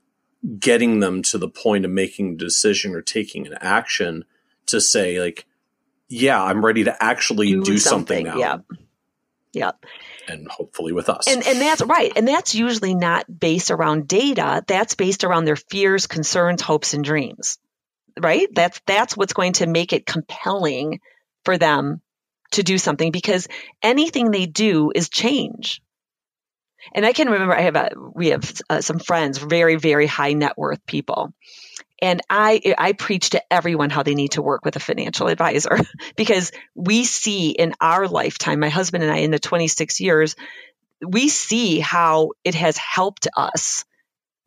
getting them to the point of making a decision or taking an action to say, like, yeah, I'm ready to actually do, do something, something, now. Yeah. Yeah. And hopefully with us. And, and that's right. And that's usually not based around data. That's based around their fears, concerns, hopes, and dreams right? That's that's what's going to make it compelling for them to do something because anything they do is change. And I can remember I have a, we have uh, some friends, very very high net worth people. And I I preach to everyone how they need to work with a financial advisor *laughs* because we see in our lifetime, my husband and I in the 26 years, we see how it has helped us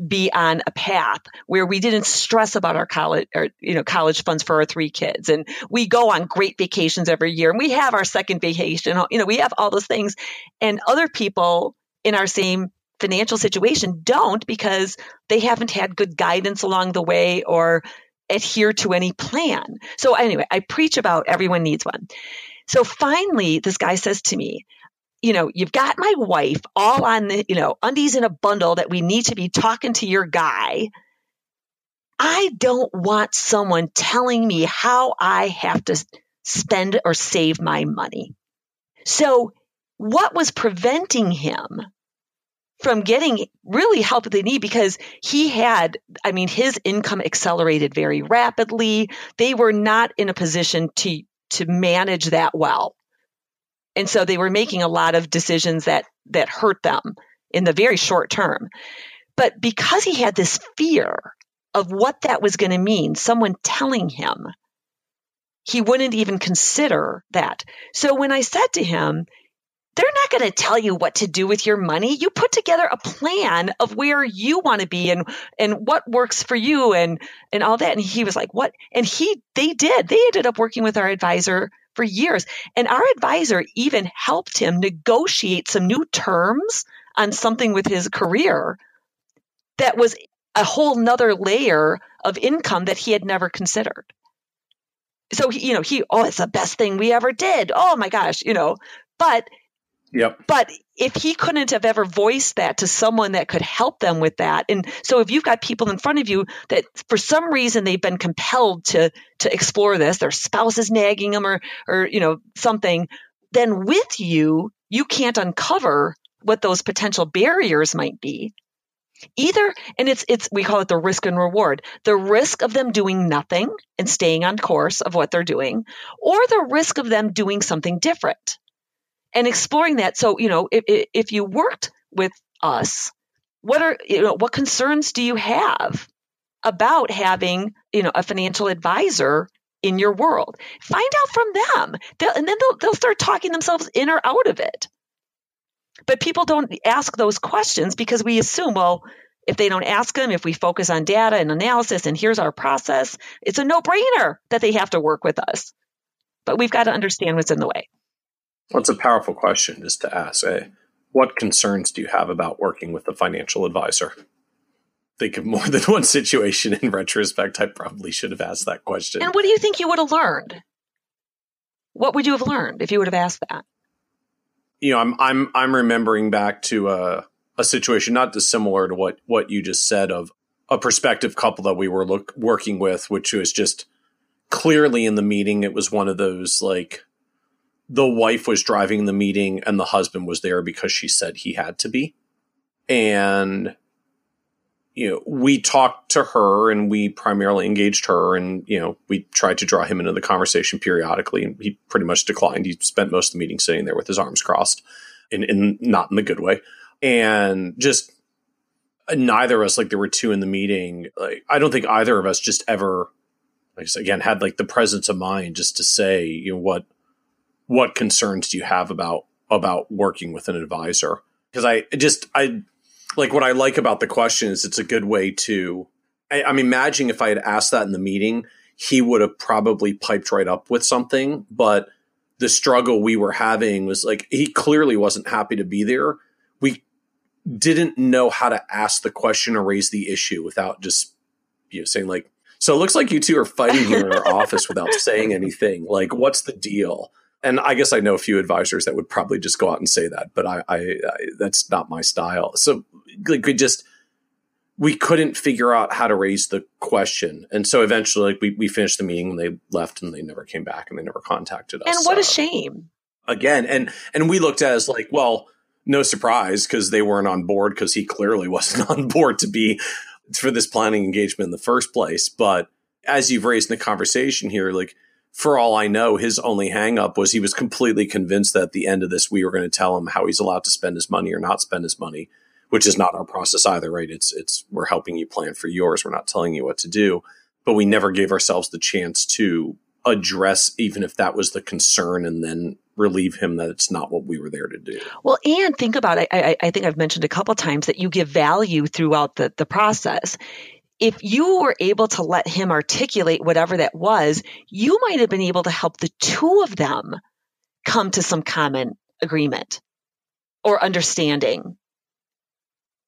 be on a path where we didn't stress about our college or you know college funds for our three kids. And we go on great vacations every year and we have our second vacation you know we have all those things. And other people in our same financial situation don't because they haven't had good guidance along the way or adhere to any plan. So anyway i preach about everyone needs one. So finally this guy says to me you know, you've got my wife all on the, you know, undies in a bundle that we need to be talking to your guy. I don't want someone telling me how I have to spend or save my money. So, what was preventing him from getting really help that they need because he had, I mean, his income accelerated very rapidly. They were not in a position to to manage that well. And so they were making a lot of decisions that, that hurt them in the very short term. But because he had this fear of what that was going to mean, someone telling him, he wouldn't even consider that. So when I said to him, they're not going to tell you what to do with your money. You put together a plan of where you want to be and and what works for you and and all that. And he was like, "What?" And he they did. They ended up working with our advisor for years. And our advisor even helped him negotiate some new terms on something with his career that was a whole nother layer of income that he had never considered. So, you know, he, oh, it's the best thing we ever did. Oh my gosh, you know, but Yep. But if he couldn't have ever voiced that to someone that could help them with that, and so if you've got people in front of you that for some reason they've been compelled to to explore this, their spouse is nagging them or or you know something, then with you you can't uncover what those potential barriers might be. Either, and it's it's we call it the risk and reward. The risk of them doing nothing and staying on course of what they're doing, or the risk of them doing something different and exploring that. So, you know, if, if you worked with us, what are, you know, what concerns do you have? about having, you know, a financial advisor in your world. Find out from them. They'll, and then they'll, they'll start talking themselves in or out of it. But people don't ask those questions because we assume, well, if they don't ask them, if we focus on data and analysis and here's our process, it's a no brainer that they have to work with us. But we've got to understand what's in the way. Well, it's a powerful question just to ask. Eh? What concerns do you have about working with a financial advisor? Think of more *laughs* than one situation in retrospect. I probably should have asked that question. And what do you think you would have learned? What would you have learned if you would have asked that? You know, I'm I'm I'm remembering back to a a situation not dissimilar to what what you just said of a prospective couple that we were look, working with, which was just clearly in the meeting. It was one of those like the wife was driving the meeting and the husband was there because she said he had to be. And, you know, we talked to her and we primarily engaged her and, you know, we tried to draw him into the conversation periodically and he pretty much declined. He spent most of the meeting sitting there with his arms crossed and, in not in the good way. And just uh, neither of us, like there were two in the meeting. Like, I don't think either of us just ever, like again, had like the presence of mind just to say, you know, what, what concerns do you have about about working with an advisor? Because I just I like what I like about the question is it's a good way to. I, I'm imagining if I had asked that in the meeting, he would have probably piped right up with something, but the struggle we were having was like he clearly wasn't happy to be there. We didn't know how to ask the question or raise the issue without just you know saying like so it looks like you two are fighting here in our *laughs* office without saying anything like what's the deal and I guess I know a few advisors that would probably just go out and say that, but I, I, I that's not my style. So like we just we couldn't figure out how to raise the question, and so eventually, like we we finished the meeting and they left and they never came back and they never contacted us. And what uh, a shame! Again, and and we looked at as like, well, no surprise because they weren't on board because he clearly *laughs* wasn't on board to be for this planning engagement in the first place. But as you've raised in the conversation here, like for all I know, his only hangup was he was completely convinced that at the end of this, we were going to tell him how he's allowed to spend his money or not spend his money, which is not our process either, right? It's, it's, we're helping you plan for yours. We're not telling you what to do, but we never gave ourselves the chance to address, even if that was the concern and then relieve him that it's not what we were there to do. Well, and think about it. I, I think I've mentioned a couple times that you give value throughout the, the process if you were able to let him articulate whatever that was, you might have been able to help the two of them come to some common agreement or understanding.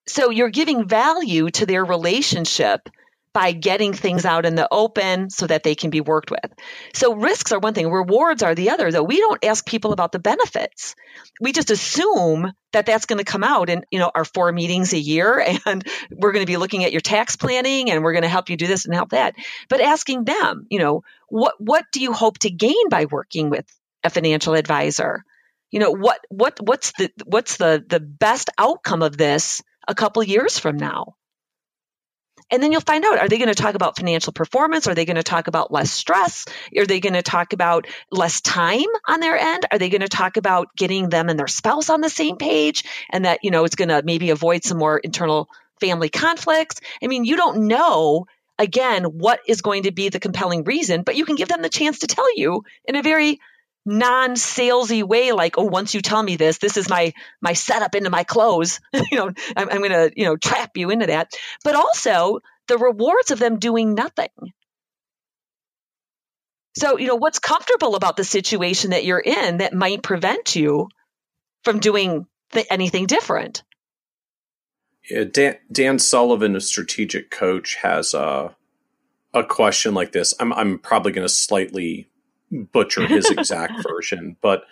So you're giving value to their relationship by getting things out in the open so that they can be worked with. So risks are one thing, rewards are the other, though. We don't ask people about the benefits. We just assume that that's going to come out in, you know, our four meetings a year *laughs* and we're going to be looking at your tax planning and we're going to help you do this and help that. But asking them, you know, what what do you hope to gain by working with a financial advisor? You know, what what what's the what's the the best outcome of this a couple years from now? And then you'll find out are they going to talk about financial performance? Are they going to talk about less stress? Are they going to talk about less time on their end? Are they going to talk about getting them and their spouse on the same page and that, you know, it's going to maybe avoid some more internal family conflicts? I mean, you don't know again what is going to be the compelling reason, but you can give them the chance to tell you in a very non-salesy way like oh once you tell me this this is my my setup into my close *laughs* you know I'm, I'm gonna you know trap you into that. But also the rewards of them doing nothing. So you know what's comfortable about the situation that you're in that might prevent you from doing th- anything different? Yeah, Dan, Dan Sullivan, a strategic coach, has a a question like this. I'm I'm probably going to slightly butcher his *laughs* exact version, but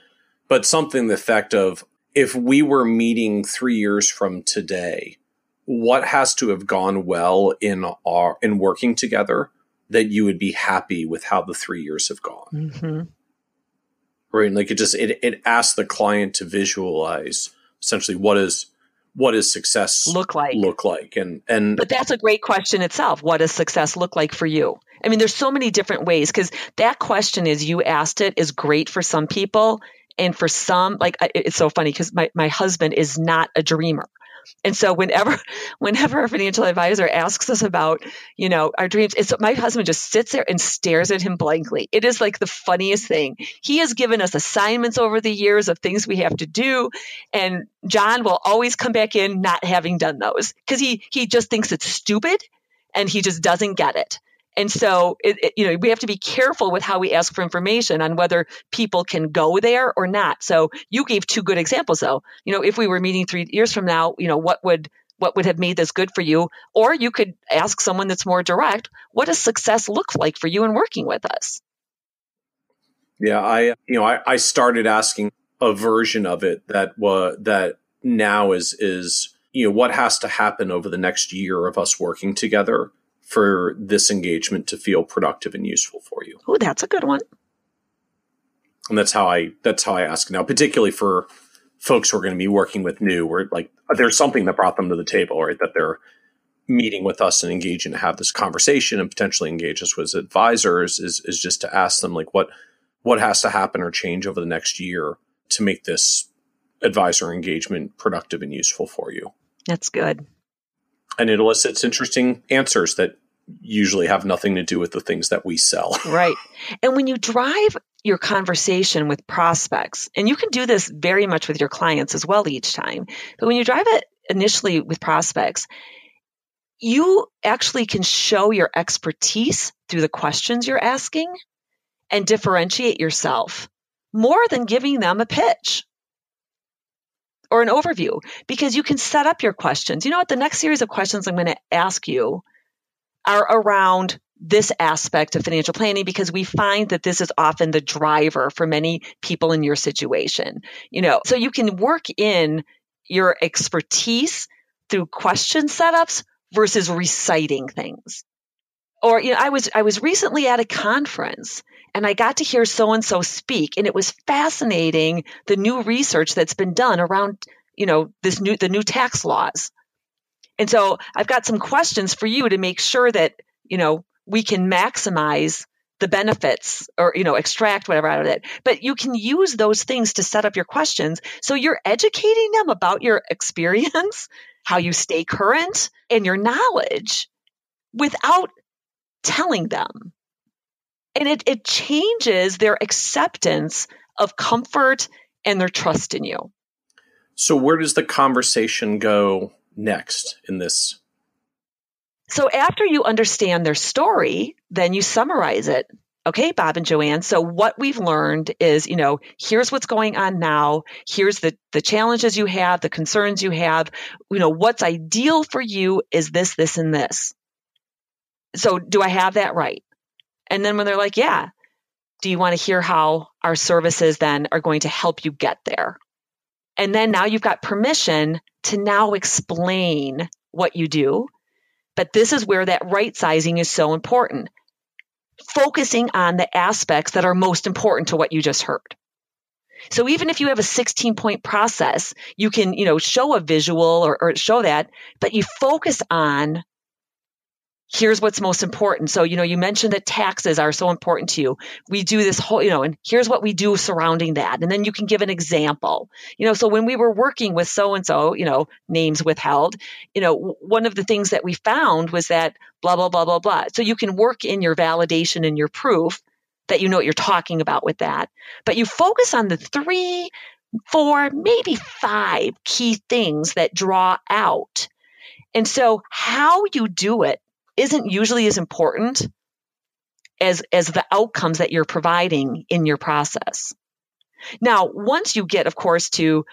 but something the effect of if we were meeting three years from today, what has to have gone well in our in working together that you would be happy with how the three years have gone? Mm-hmm. Right, like it just it it asks the client to visualize essentially what is what does success look like look like and and but that's a great question itself what does success look like for you I mean, there's so many different ways because that question is you asked it is great for some people. And for some, like it's so funny because my, my husband is not a dreamer. And so whenever *laughs* whenever a financial advisor asks us about, you know, our dreams, it's my husband just sits there and stares at him blankly. It is like the funniest thing. He has given us assignments over the years of things we have to do and John will always come back in not having done those because he he just thinks it's stupid and he just doesn't get it. And so, it, it, you know, we have to be careful with how we ask for information on whether people can go there or not. So you gave two good examples, though. You know, if we were meeting three years from now, you know, what would what would have made this good for you? Or you could ask someone that's more direct, what does success look like for you in working with us? Yeah, I you know I, I started asking a version of it that was that now is is you know what has to happen over the next year of us working together for this engagement to feel productive and useful for you. Oh, that's a good one. And that's how I that's how I ask now, particularly for folks who are going to be working with new, where like there's something that brought them to the table, right? That they're meeting with us and engaging to have this conversation and potentially engage us with advisors is is just to ask them like what what has to happen or change over the next year to make this advisor engagement productive and useful for you. That's good and it elicits interesting answers that usually have nothing to do with the things that we sell. *laughs* Right. And when you drive your conversation with prospects, and you can do this very much with your clients as well each time, but when you drive it initially with prospects, you actually can show your expertise through the questions you're asking and differentiate yourself more than giving them a pitch or an overview because you can set up your questions. You know what? The next series of questions I'm going to ask you are around this aspect of financial planning because we find that this is often the driver for many people in your situation. You know, so you can work in your expertise through question setups versus reciting things. Or you know, I was I was recently at a conference and I got to hear so and so speak, and it was fascinating the new research that's been done around, you know, this new the new tax laws. And so I've got some questions for you to make sure that you know we can maximize the benefits or you know extract whatever out of it. But you can use those things to set up your questions. So you're educating them about your experience *laughs* how you stay current and your knowledge without telling them. And it, it changes their acceptance of comfort and their trust in you. So, where does the conversation go next in this? So, after you understand their story, then you summarize it. Okay, Bob and Joanne. So, what we've learned is, you know, here's what's going on now. Here's the, the challenges you have, the concerns you have. You know, what's ideal for you is this, this, and this. So, do I have that right? And then when they're like, yeah, do you want to hear how our services then are going to help you get there? And then now you've got permission to now explain what you do. But this is where that right sizing is so important. Focusing on the aspects that are most important to what you just heard. So even if you have a 16 point process, you can, you know, show a visual or, or show that, but you focus on here's what's most important. So, you know, you mentioned that taxes are so important to you. We do this whole, you know, and here's what we do surrounding that. And then you can give an example. You know, so when we were working with so and so, you know, names withheld, you know, one of the things that we found was that blah, blah, blah, blah, blah. So you can work in your validation and your proof that you know what you're talking about with that. But you focus on the three, four, maybe five key things that draw out. And so how you do it isn't usually as important as, as the outcomes that you're providing in your process. Now, once you get, of course, to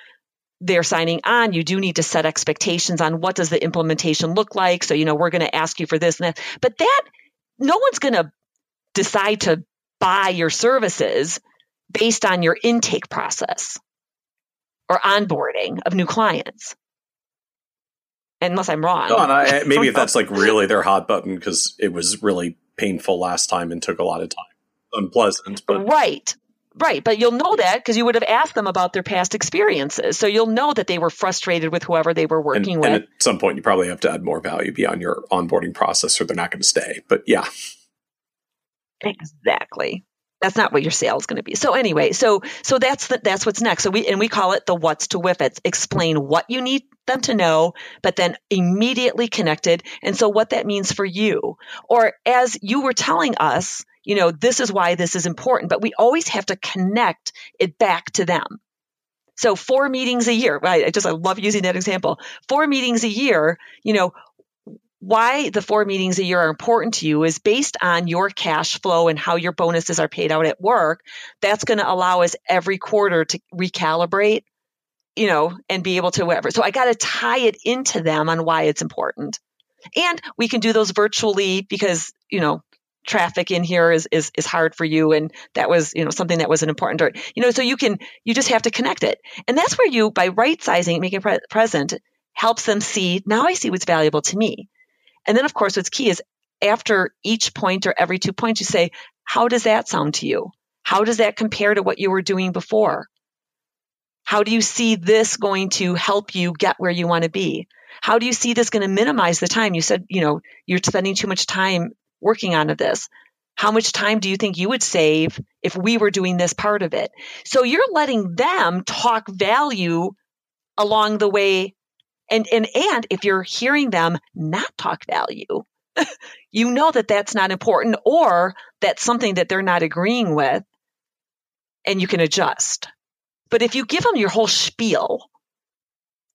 they're signing on, you do need to set expectations on what does the implementation look like. So, you know, we're going to ask you for this and that. But that, no one's going to decide to buy your services based on your intake process or onboarding of new clients unless I'm wrong. No, and I, *laughs* maybe if that's like really their hot button because it was really painful last time and took a lot of time, unpleasant. But right, right. But you'll know that because you would have asked them about their past experiences, so you'll know that they were frustrated with whoever they were working and, with. And at some point, you probably have to add more value beyond your onboarding process, or they're not going to stay. But yeah, exactly. That's not what your sale is going to be. So anyway, so so that's the, that's what's next. So we and we call it the what's to WIIFTs. Explain what you need them to know, but then immediately connected. And so what that means for you, or as you were telling us, you know, this is why this is important, but we always have to connect it back to them. So four meetings a year. right? I just I love using that example. Four meetings a year. You know, why the four meetings a year are important to you is based on your cash flow and how your bonuses are paid out at work. That's going to allow us every quarter to recalibrate, you know, and be able to whatever. So I got to tie it into them on why it's important. And we can do those virtually because, you know, traffic in here is, is, is hard for you. And that was, you know, something that was an important, or you know, so you can, you just have to connect it. And that's where you, by right sizing, making pre- present, helps them see, now I see what's valuable to me. And then, of course, what's key is after each point or every two points, you say, how does that sound to you? How does that compare to what you were doing before? How do you see this going to help you get where you want to be? How do you see this going to minimize the time? You said, you know, you're spending too much time working on this. How much time do you think you would save if we were doing this part of it? So you're letting them talk value along the way and, and, and if you're hearing them not talk value, *laughs* you know that that's not important or that's something that they're not agreeing with and you can adjust. But if you give them your whole spiel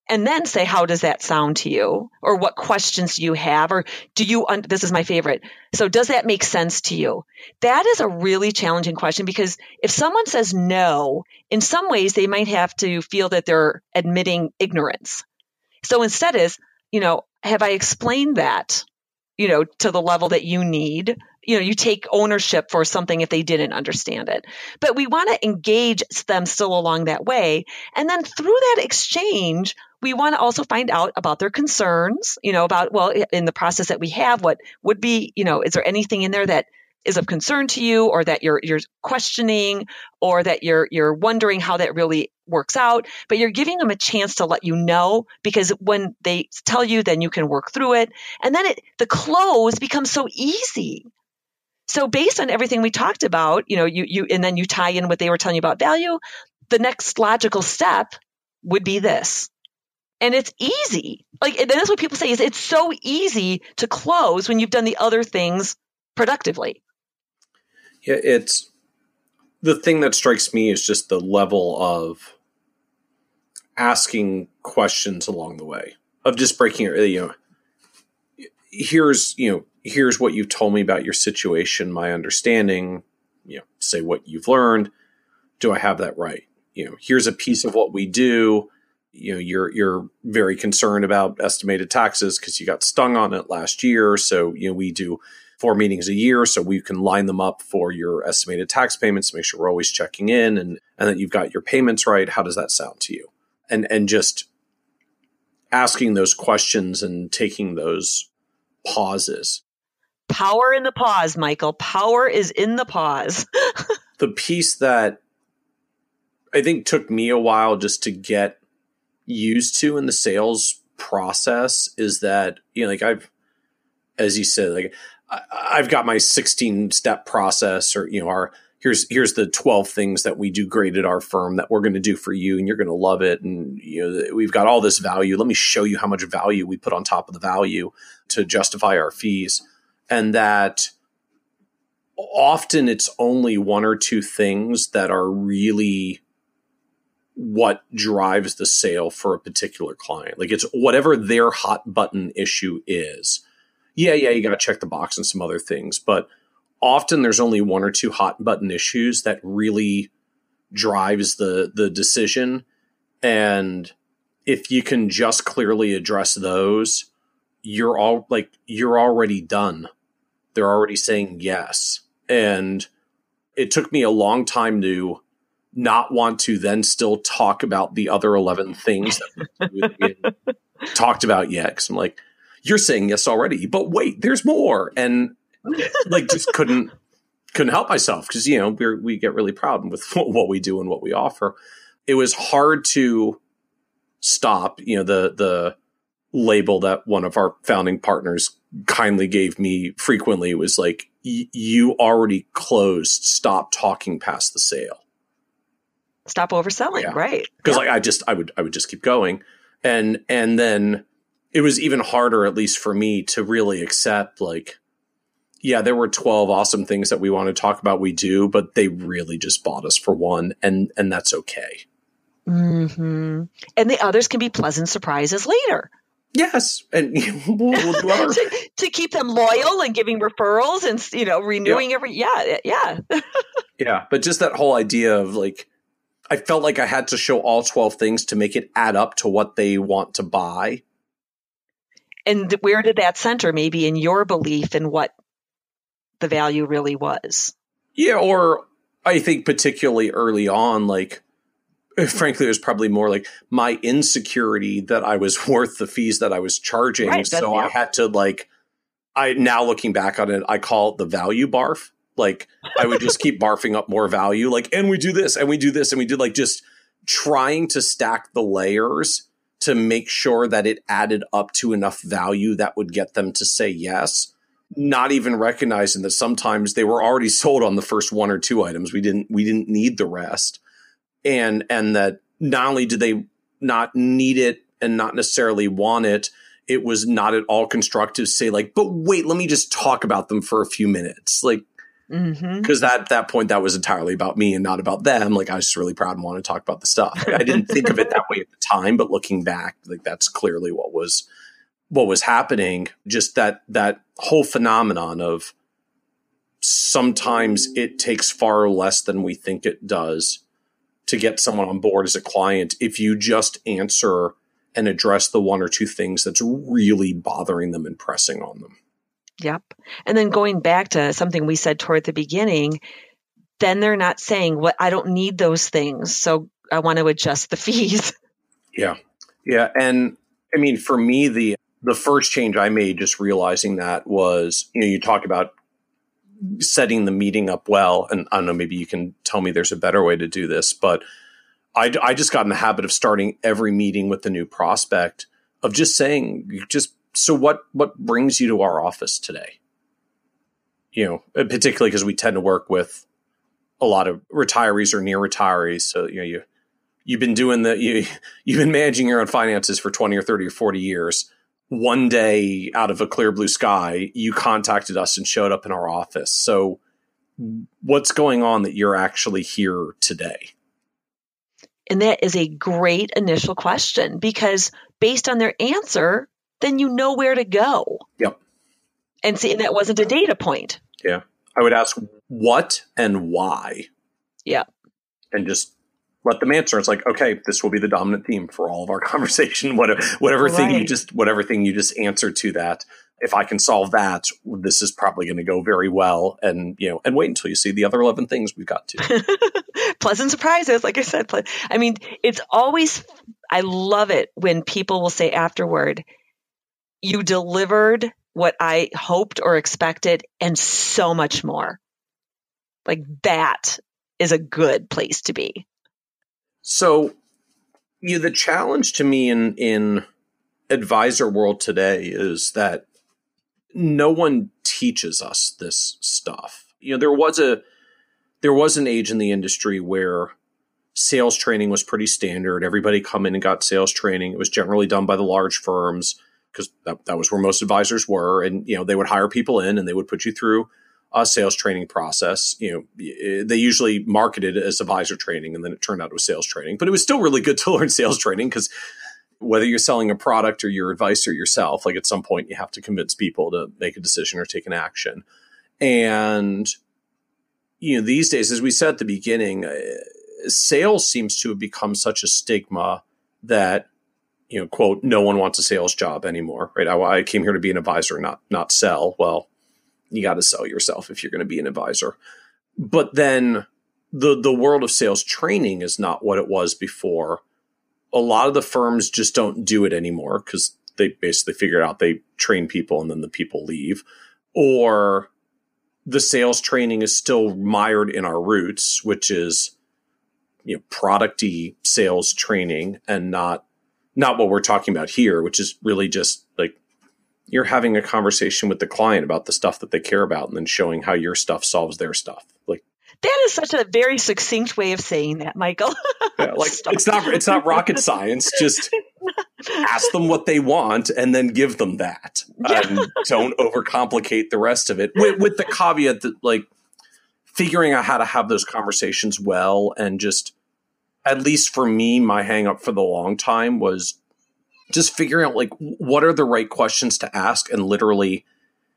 and then say, how does that sound to you? Or what questions do you have? Or do you, un- this is my favorite. So does that make sense to you? That is a really challenging question because if someone says no, in some ways they might have to feel that they're admitting ignorance. So instead is, you know, have I explained that, you know, to the level that you need? You know, you take ownership for something if they didn't understand it. But we want to engage them still along that way. And then through that exchange, we want to also find out about their concerns, you know, about, well, in the process that we have, what would be, you know, is there anything in there that is of concern to you or that you're you're questioning or that you're you're wondering how that really works out but you're giving them a chance to let you know because when they tell you then you can work through it and then it the close becomes so easy. So based on everything we talked about you know you you and then you tie in what they were telling you about value the next logical step would be this. And it's easy. Like that's what people say is it's so easy to close when you've done the other things productively it's the thing that strikes me is just the level of asking questions along the way of just breaking it. You know, here's you know here's what you've told me about your situation, my understanding. You know, say what you've learned. Do I have that right? You know, here's a piece of what we do. You know, you're you're very concerned about estimated taxes because you got stung on it last year. So you know, we do four meetings a year so we can line them up for your estimated tax payments make sure we're always checking in and and that you've got your payments right. How does that sound to you? And and just asking those questions and taking those pauses. Power in the pause michael. Power is in the pause. *laughs* The piece that i think took me a while just to get used to in the sales process is that you know like i've as you said like I've got my 16 step process or, you know, our, here's, here's the 12 things that we do great at our firm that we're going to do for you and you're going to love it. And, you know, we've got all this value. Let me show you how much value we put on top of the value to justify our fees. And that often it's only one or two things that are really what drives the sale for a particular client. Like it's whatever their hot button issue is yeah, yeah, you got to check the box and some other things, but often there's only one or two hot button issues that really drives the the decision and if you can just clearly address those you're all like you're already done. They're already saying yes and it took me a long time to not want to then still talk about the other 11 things that we *laughs* talked about yet because i'm like you're saying yes already, but wait, there's more. And like just couldn't couldn't help myself because you know we we get really proud with *laughs* what we do and what we offer. It was hard to stop. You know the the label that one of our founding partners kindly gave me frequently was like, you already closed. Stop talking past the sale. Stop overselling, yeah. right? Because yeah. like I just I would I would just keep going, and and then it was even harder, at least for me, to really accept like, yeah, there were twelve awesome things that we want to talk about. We do, but they really just bought us for one, and and that's okay. Mm-hmm. And the others can be pleasant surprises later. Yes, and *laughs* we'll, we'll *laughs* to, to, keep them loyal and giving referrals and you know renewing yeah. every yeah yeah *laughs* yeah. But just that whole idea of like, I felt like I had to show all twelve things to make it add up to what they want to buy. And where did that center? Maybe in your belief in what the value really was. Yeah, or I think particularly early on, like eh, frankly, it was probably more like my insecurity that I was *laughs* worth the fees that I was charging. Right, so I had to like, I now looking back on it, I call it the value barf. Like I would just keep barfing up more value, like, and we do this and we do this and we did like just trying to stack the layers to make sure that it added up to enough value that would get them to say yes. Not even recognizing that sometimes they were already *laughs* sold on the first one or two items. We didn't we didn't need the rest and and that not only did they not need it and not necessarily want it it was not at all constructive say like but wait let me just talk about them for a few minutes like because mm-hmm. that that point that was entirely about me and not about them like i was just really proud and wanted to talk about the stuff i didn't *laughs* think of it that way at the time but looking back like that's clearly what was what was happening just that that whole phenomenon of sometimes it takes far less than we think it does to get someone on board as a client if you just answer and address the one or two things that's really bothering them and pressing on them. Yep. And then going back to something we said toward the beginning, then they're not saying, "What well, I don't need those things, so I want to adjust the *laughs* fees." Yeah. Yeah, and I mean for me the the first change I made just realizing that was, you know, you talk about setting the meeting up well. And I don't know, maybe you can tell me there's a better way to do this, but I, I just got in the habit of starting every meeting with the new prospect of just saying, just so what what brings you to our office today? You know, uh, particularly because we tend to work with a lot of retirees or near retirees. So you know you you've been doing the you *laughs* you've been managing your own finances for twenty or thirty or forty years one day out of a clear blue sky, you contacted us and showed up in our office. So, what's going on that you're actually here today? And that is a great initial question because based on their answer, then you know where to go. Yep. And see, and that wasn't a data point. Yeah. I would ask what and why. Yeah. And just let them answer. It's like, okay, this will be the dominant theme for all of our *laughs* conversation. Whatever, whatever right. thing you just, whatever thing you just answer to that. If I can solve that, this is probably going to go very well. And you know, and wait until you see the other eleven things we've got to. *laughs* Pleasant surprises, like I said. I mean, it's always. I love it when people will say afterward, "You delivered what I hoped or expected, and so much more." Like that is a good place to be. So, you know, the challenge to me in in advisor world today is that no one teaches us this stuff. You know, there was a there was an age in the industry where sales training was pretty standard. Everybody come in and got sales training. It was generally done by the large firms because that, that was where most advisors were. And, you know, they would hire people in and they would put you through a sales training process. You know, they usually marketed it as advisor training, and then it turned out it was sales training. But it was still really good *laughs* to learn sales training because whether you're selling a product or you're advisor yourself, like at some point you have to convince people to make a decision or take an action. And you know, these days, as we said at the beginning, uh, sales seems to have become such a stigma that you know, quote, no one wants a sales job anymore, right? I, I came here to be an advisor, not not sell. Well, you got to sell yourself if you're going to be an advisor. But then the the world of sales training is not what it was before. A lot of the firms just don't do it anymore because they basically figured out they train people and then the people leave. Or the sales training is still mired in our roots, which is you know producty sales training and not not what we're talking about here, which is really just like you're having a conversation with the client about the stuff that they care about and then showing how your stuff solves their stuff. Like that is such a very succinct way of saying that, Michael. *laughs* yeah, like it's not it's not rocket science. Just *laughs* ask them what they want and then give them that. Yeah. Um, don't overcomplicate the rest of it. With, with the caveat that like figuring out how to have those conversations well and just at least for me, my hangup for the long time was just figuring out like what are the right questions to ask and literally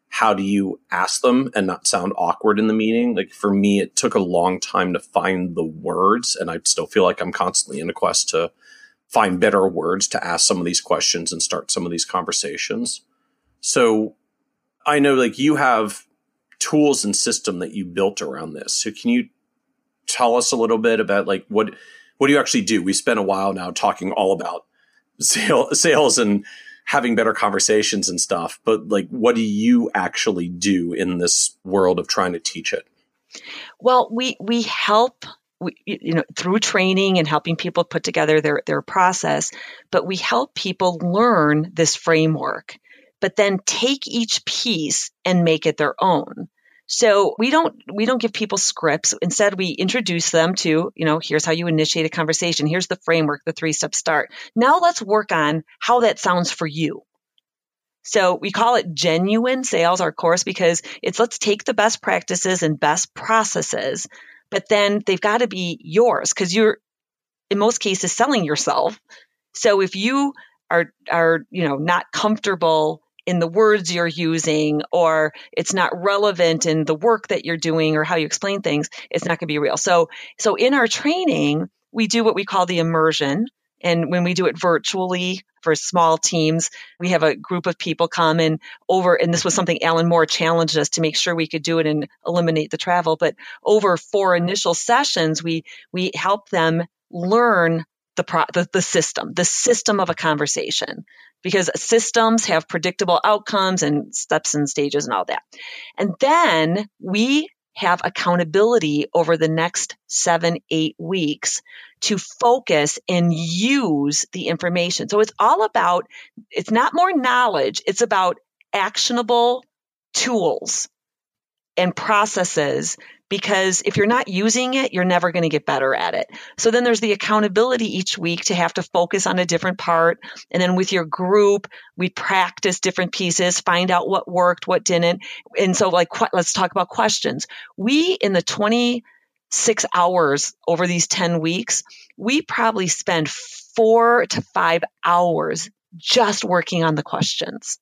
how do you ask them and not sound awkward in the meeting? Like for me it took a long time to find the words and i still feel like i'm constantly in a quest to find better words to ask some of these questions and start some of these conversations. So i know like you have tools and system that you built around this. So can you tell us a little bit about like what what do you actually do we spent a while now talking all about sales, *laughs* sales and having better conversations and stuff. But like, what do you actually do in this world of trying to teach it? Well, we we help we, you know through training and helping people put together their their process, but we help people learn this framework, but then take each piece and make it their own. So we don't we don't give people scripts. Instead, we introduce them to, you know, here's how you initiate a conversation. Here's the framework, the three-step start. Now let's work on how that sounds for you. So we call it genuine sales, our course, because it's let's take the best practices and best processes, but then they've got to be yours because you're in most cases selling yourself. So if you are are, you know, not comfortable in the words you're using or it's not relevant in the work that you're doing or how you explain things, it's not going to be real. So, so in our training, we do what we call the immersion. And when we do it virtually for small teams, we have a group of people come and over, and this was something Alan Moore challenged us to make sure we could do it and eliminate the travel. But over four initial sessions, we, we help them learn the, pro, the, the system, the system of a conversation because systems have predictable outcomes and steps and stages and all that. And then we have accountability over the next seven, eight weeks to focus and use the information. So it's all about, it's not more knowledge. It's about actionable tools and processes because if you're not using it, you're never going to get better at it. So then there's the accountability each week to have to focus on a different part. And then with your group, we practice different pieces, find out what worked, what didn't. And so like, let's talk about questions. We in the 26 hours over these 10 weeks, we probably spend four to five hours just working on the questions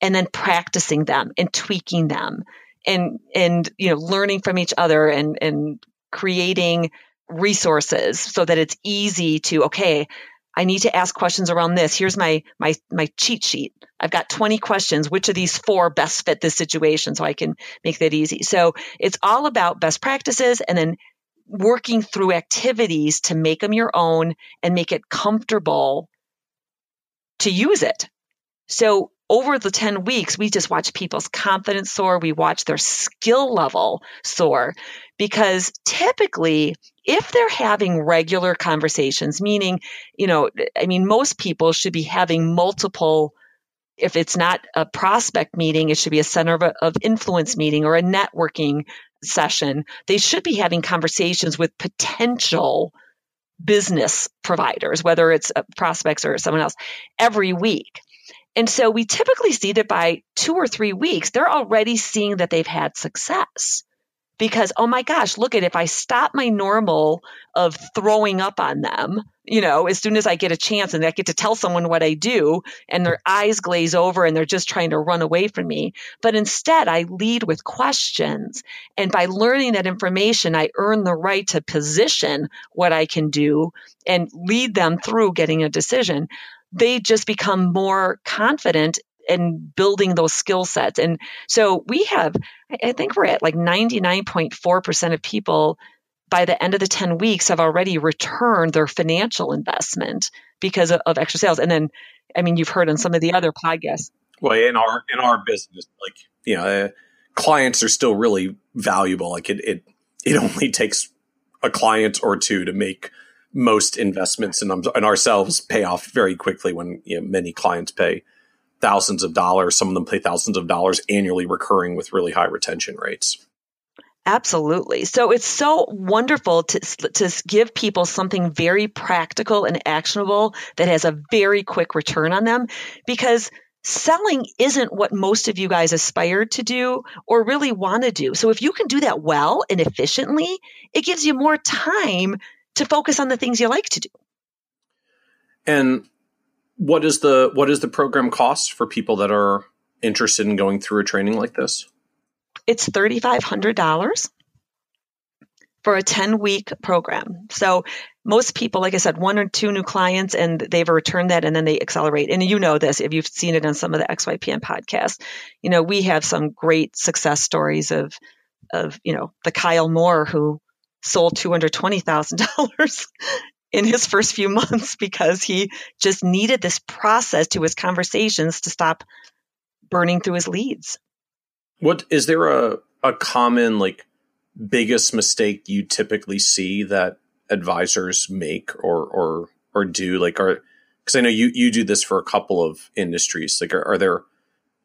and then practicing them and tweaking them and and you know learning from each other and and creating resources so that it's easy to okay I need to ask questions around this. Here's my my my cheat sheet. I've got 20 questions. Which of these four best fit this situation so I can make that easy. So it's all about best practices and then working through activities to make them your own and make it comfortable to use it. So over the 10 weeks, we just watch people's confidence soar. We watch their skill level soar because typically, if they're having regular conversations, meaning, you know, I mean, most people should be having multiple if it's not a prospect meeting, it should be a center of, of, influence meeting or a networking session. They should be having conversations with potential business providers, whether it's uh, prospects or someone else, every week. And so we typically see that by two or three weeks, they're already seeing that they've had success. Because, oh my gosh, look at if I stop my normal of throwing up on them, you know, as soon as I get a chance and I get to tell someone what I do and their eyes glaze over and they're just trying to run away from me. But instead, I lead with questions. And by learning that information, I earn the right to position what I can do and lead them through getting a decision they just become more confident in building those skill sets. And so we have, I think we're at like 99.4% of people by the end of the 10 weeks have already returned their financial investment because of, of extra sales. And then, I mean, you've heard on some of the other podcasts. Well, in our, in our business, like, you know, uh, clients are still really valuable. Like it, it, it *laughs* only takes a client or two to make most investments in, in ourselves pay off very quickly when you know, many clients pay thousands of dollars. Some of them pay thousands of dollars annually recurring with really high retention rates. Absolutely. So it's so wonderful to, to give people something very practical and actionable that has a very quick return on them because selling isn't what most of you guys aspire to do or really want to do. So if you can do that well and efficiently, it gives you more time to focus on the things you like to do. And what is the what is the program cost for people that are interested in going through a training like this? It's $3500 for a 10 week program. So most people, like I said, one or two new clients and they've returned that and then they accelerate. And you know this if you've seen it on some of the XYPN podcasts. You know, we have some great success stories of of, you know, the Kyle Moore who sold $220,000 *laughs* in his first few months because he just needed this process to his conversations to stop burning through his leads. What is there a a common like biggest mistake you typically see that advisors make or or or do like are because I know you you do this for a couple of industries like are, are there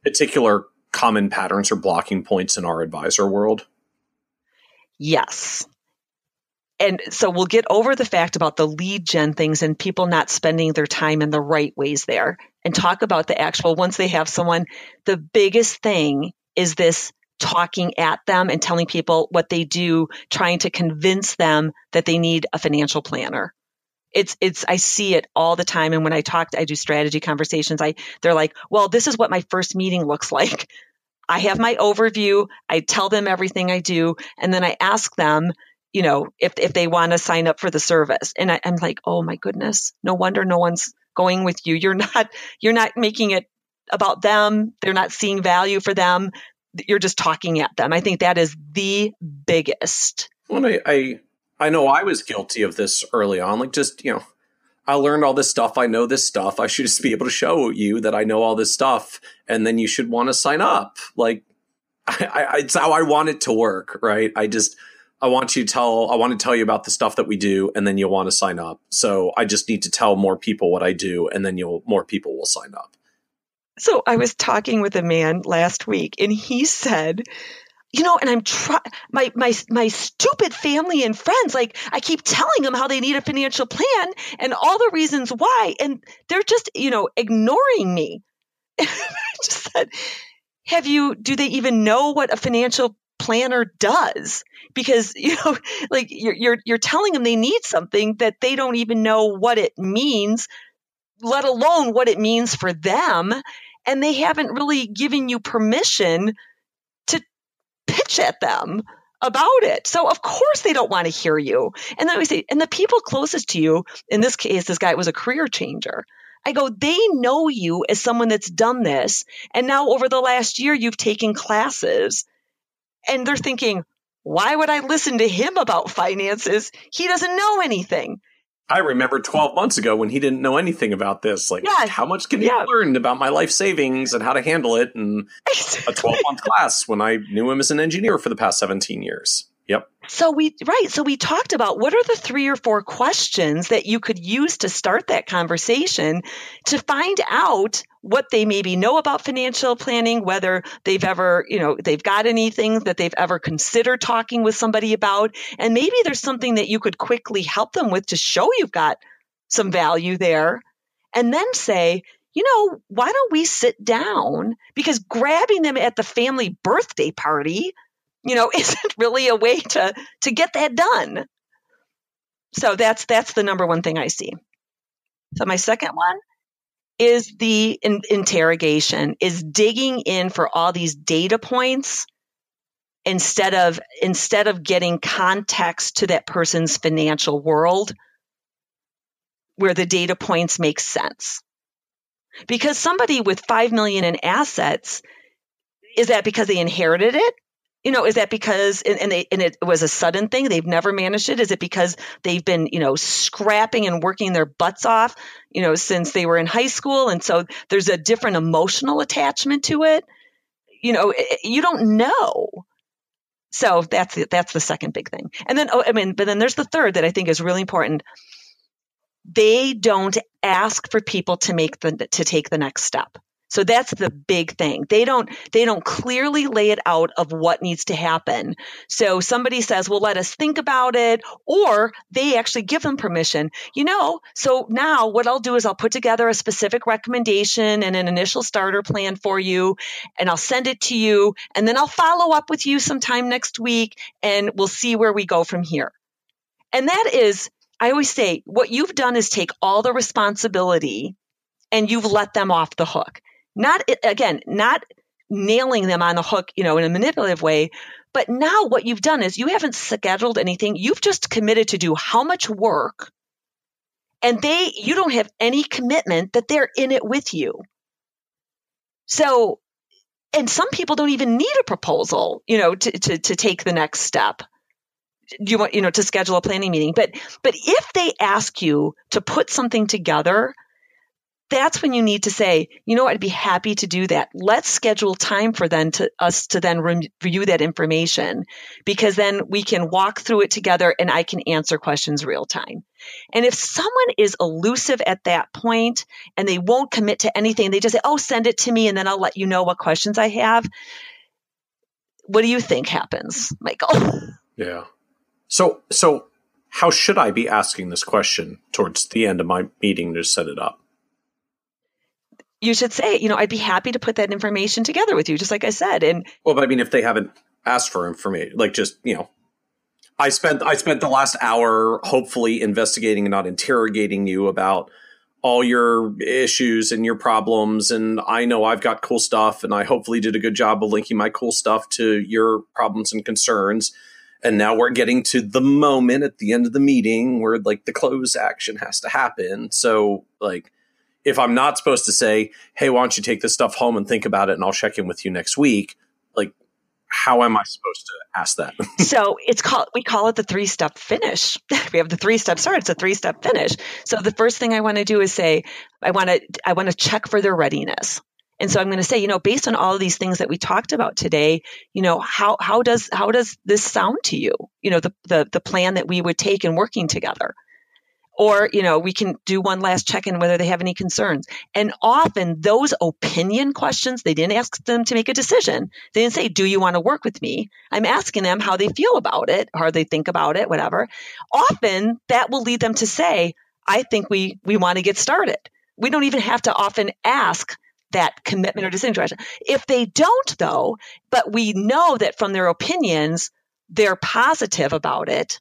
particular common patterns or blocking points in our advisor world? Yes and so we'll get over the fact about the lead gen things and people not spending their time in the right ways there and talk about the actual once they have someone the biggest thing is this talking at them and telling people what they do trying to convince them that they need a financial planner. It's it's i see it all the time. And when i talk i do strategy conversations. I they're like well this is what my first meeting looks *laughs* like. I have my overview. I tell them everything i do. And then i ask them you know, if if they want to sign up for the service. And I, I'm like, oh my goodness, no wonder no one's going with you. You're *laughs* not you're not making it about them. They're not seeing value for them. You're just talking at them. I think that is the biggest. Well, I, I I know I was guilty of this early on. Like just you know, I learned all this stuff. I know this stuff. I should just be able to show you that I know all this stuff, and then you should want to sign up. Like, *laughs* I, I, it's how I want it to work, right? I just I want you to tell I want to tell you about the stuff that we do and then you'll want to sign up. So I just need to tell more people what I do and then you'll more people will sign up. So I was talking with a man last week and he said, you know, and I'm trying my my my stupid family and friends like I keep telling them how they need a financial plan and all the reasons why and they're just, you know, ignoring me. *laughs* I just said, have you do they even know what a financial planner does because *laughs* you know like you're, you're you're telling them they need something that they don't even know what it means let alone what it means for them and they haven't really given you permission to pitch at them about it. So of course they don't want to hear you. And then we say, and the people closest to you, in this case, this guy was a career changer. I go, they know you as someone that's done this. And now over the last year, you've taken classes and they're thinking, why would I listen to him about finances? He doesn't know anything. I remember 12 months ago when he didn't know anything about this. Like, yeah, how much can he yeah. learn about my life savings and how to handle it? And *laughs* a 12 month class when I knew him as an engineer for the past 17 years. Yep. So we right, so we talked about what are the three or four questions that you could use to start that conversation to find out what they maybe know about financial planning, whether they've ever, you know, they've got anything that they've ever considered talking with somebody about, and maybe there's something that you could quickly help them with to show you've got some value there. And then say, you know, why don't we sit down? Because grabbing them at the family birthday party you know, *laughs* isn't really a way to to get that done. So that's that's the number one thing I see. So my second one is the in- interrogation, is digging in for all these data points instead of instead of getting context to that person's financial world where the data points make sense. Because somebody with 5 million in assets is that because they inherited it you know, is that because and, and, they and it was a sudden thing? They've never managed it. Is it because they've been you know scrapping and working their butts off, you know, since they were in high school, and so there's a different emotional attachment to it. You know, you don't know. So that's the, that's the second big thing. And then, oh, I mean, but then there's the third that I think is really important. they don't ask for people to make the to take the next step. So that's the big thing. They don't they don't clearly lay it out of what needs to happen. So somebody says, "Well, let us think about it," or they actually give them permission. You know, so now what I'll do is I'll put together a specific recommendation and an initial starter plan for you, and I'll send it to you, and then I'll follow up with you sometime next week and we'll see where we go from here. And that is I always say what you've done is take all the responsibility and you've let them off the hook. Not, again, not nailing them on the hook, you know, in a manipulative way. But now what you've done is you haven't scheduled anything. You've just committed to do how much work and they, you don't have any commitment that they're in it with you. So, and some people don't even need a proposal, you know, to, to, to take the next step. You want, you know, to schedule a planning meeting. But, but if they ask you to put something together that's when you need to say, you know, I'd be happy to do that. Let's schedule time for then to us to then review that information because then we can walk through it together and I can answer questions real time. And if someone is elusive at that point and they won't commit to anything, they just say, oh, send it to me and then I'll let you know what questions I have. What do you think happens, Michael? Yeah. So, so how should I be asking this question towards the end of my meeting to set it up? You should say, you know, I'd be happy to put that information together with you, just like I said. And well, but I mean, if they haven't asked for information, like just you know, I spent I spent the last hour hopefully investigating and not interrogating you about all your issues and your problems, and I know I've got cool stuff, and I hopefully did a good job of linking my cool stuff to your problems and concerns. And now we're getting to the moment at the end of the meeting where like the close action has to happen. So like if I'm not supposed to say, hey, why don't you take this stuff home and think about it and I'll check in with you next week, like how am I supposed to ask that? *laughs* so it's called we call it the three step finish. *laughs* we have the three step start. It's a three step finish. So the first thing I want to do is say I want to I want to check for their readiness. And so I'm going to say, you know, based on all of these things that we talked about today, you know, how how does how does this sound to you? You know, the the the plan that we would take in working together or you know we can do one last check in whether they have any concerns. And often those opinion questions they didn't ask them to make a decision. They didn't say do you want to work with me? I'm asking them how they feel about it how they think about it whatever. Often that will lead them to say i think we we want to get started. We don't even have to often ask that commitment or decision question. If they don't though but we know that from their opinions they're positive about it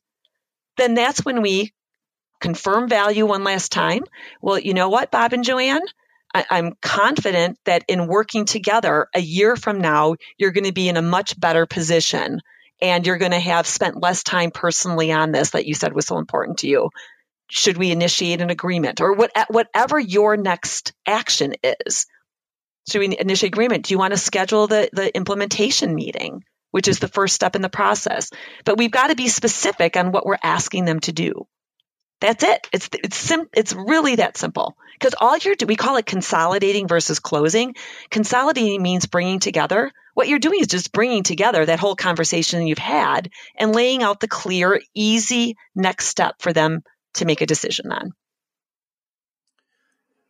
then that's when we confirm value one last time. Well, you know what, Bob and Joanne? I'm confident that in working together a year from now, you're going to be in a much better position and you're going to have spent less time personally on this that you said was so important to you. Should we initiate an agreement or what, whatever your next action is? Should we initiate agreement? Do you want to schedule the, the implementation meeting, which is the first step in the process? But we've got to be specific on what we're asking them to do. That's it. It's it's sim- it's really that simple. Because all you're do we call it consolidating versus closing. Consolidating means bringing together. What you're doing is just bringing together that whole conversation you've had and laying out the clear, easy next step for them to make a decision on.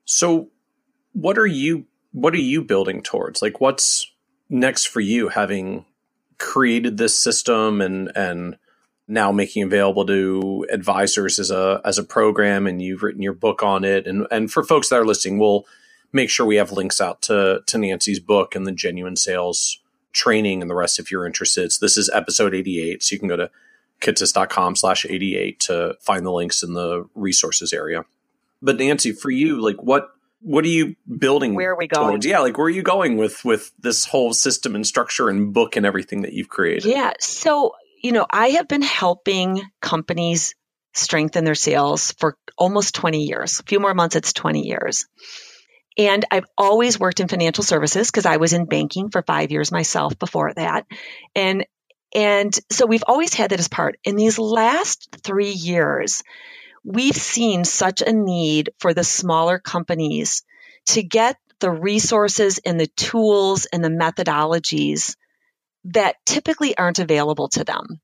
So, what are you what are you building towards? Like, what's next for you, having created this system and and now making available to advisors as a as a program and you've written your book on it. And and for folks that are listening we'll make sure we have links out to to Nancy's book and the genuine sales training and the rest if you're interested. So this is episode 88 so you can go to kitces.com slash 88 to find the links in the resources area. But Nancy for you like what what are you building where are we going? towards? yeah like where are you going with with this whole system and structure and book and everything that you've created? Yeah so you know, I have been helping companies strengthen their sales for almost 20 years. A few more months, it's 20 years. And I've always worked in financial services because I was in banking for five years myself before that. And and so we've always had that as part. In these last three years, we've seen such a need for the smaller companies to get the resources and the tools and the methodologies that typically aren't available to them.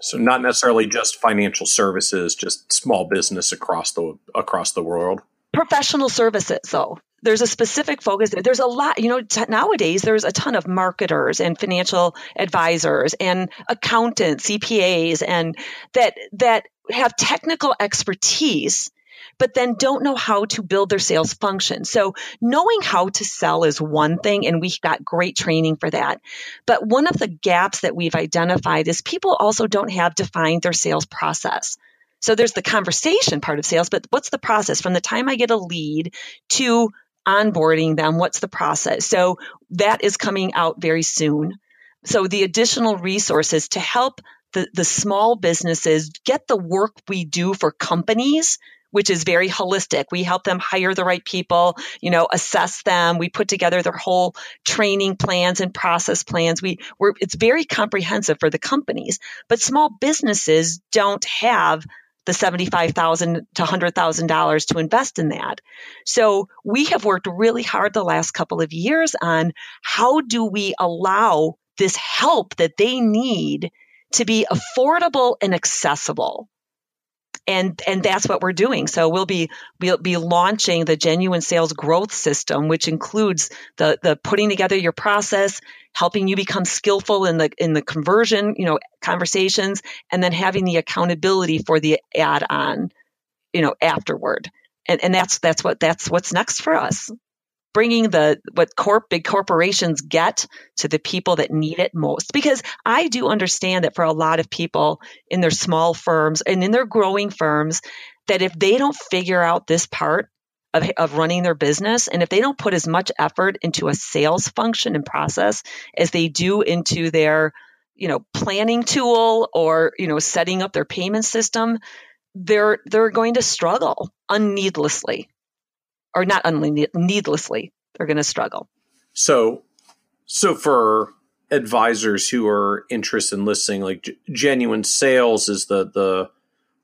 So not necessarily just financial services, just small business across the across the world. Professional services, though. There's a specific focus. There's a lot, you know, t- nowadays there's a ton of marketers and financial advisors and accountants, CPAs, and that that have technical expertise but then don't know how to build their sales function. So knowing how to sell is one thing, and we got great training for that. But one of the gaps that we've identified is people also don't have defined their sales process. So there's the conversation part of sales, but what's the process from the time I get a lead to onboarding them? What's the process? So that is coming out very soon. So the additional resources to help the, the small businesses get the work we do for companies which is very holistic. We help them hire the right people, you know, assess them. We put together their whole training plans and process plans. We we're, it's very comprehensive for the companies, but small businesses don't have the 75,000 to $100,000 to invest in that. So we have worked really hard the last couple of years on how do we allow this help that they need to be affordable and accessible and and that's what we're doing. So we'll be we'll be launching the genuine sales growth system, which includes the the putting together your process, helping you become skillful in the in the conversion, you know, conversations, and then having the accountability for the add on, you know, afterward. And and that's that's what that's what's next for us bringing the what corp big corporations get to the people that need it most. Because i do understand that for a lot of people in their small firms and in their growing firms that if they don't figure out this part of, of running their business and if they don't put as much effort into a sales function and process as they do into their you know planning tool or you know setting up their payment system they're they're going to struggle unneedlessly or not unle- needlessly, they're going to struggle. So, so for advisors who are interested in listening, like g- genuine sales is the the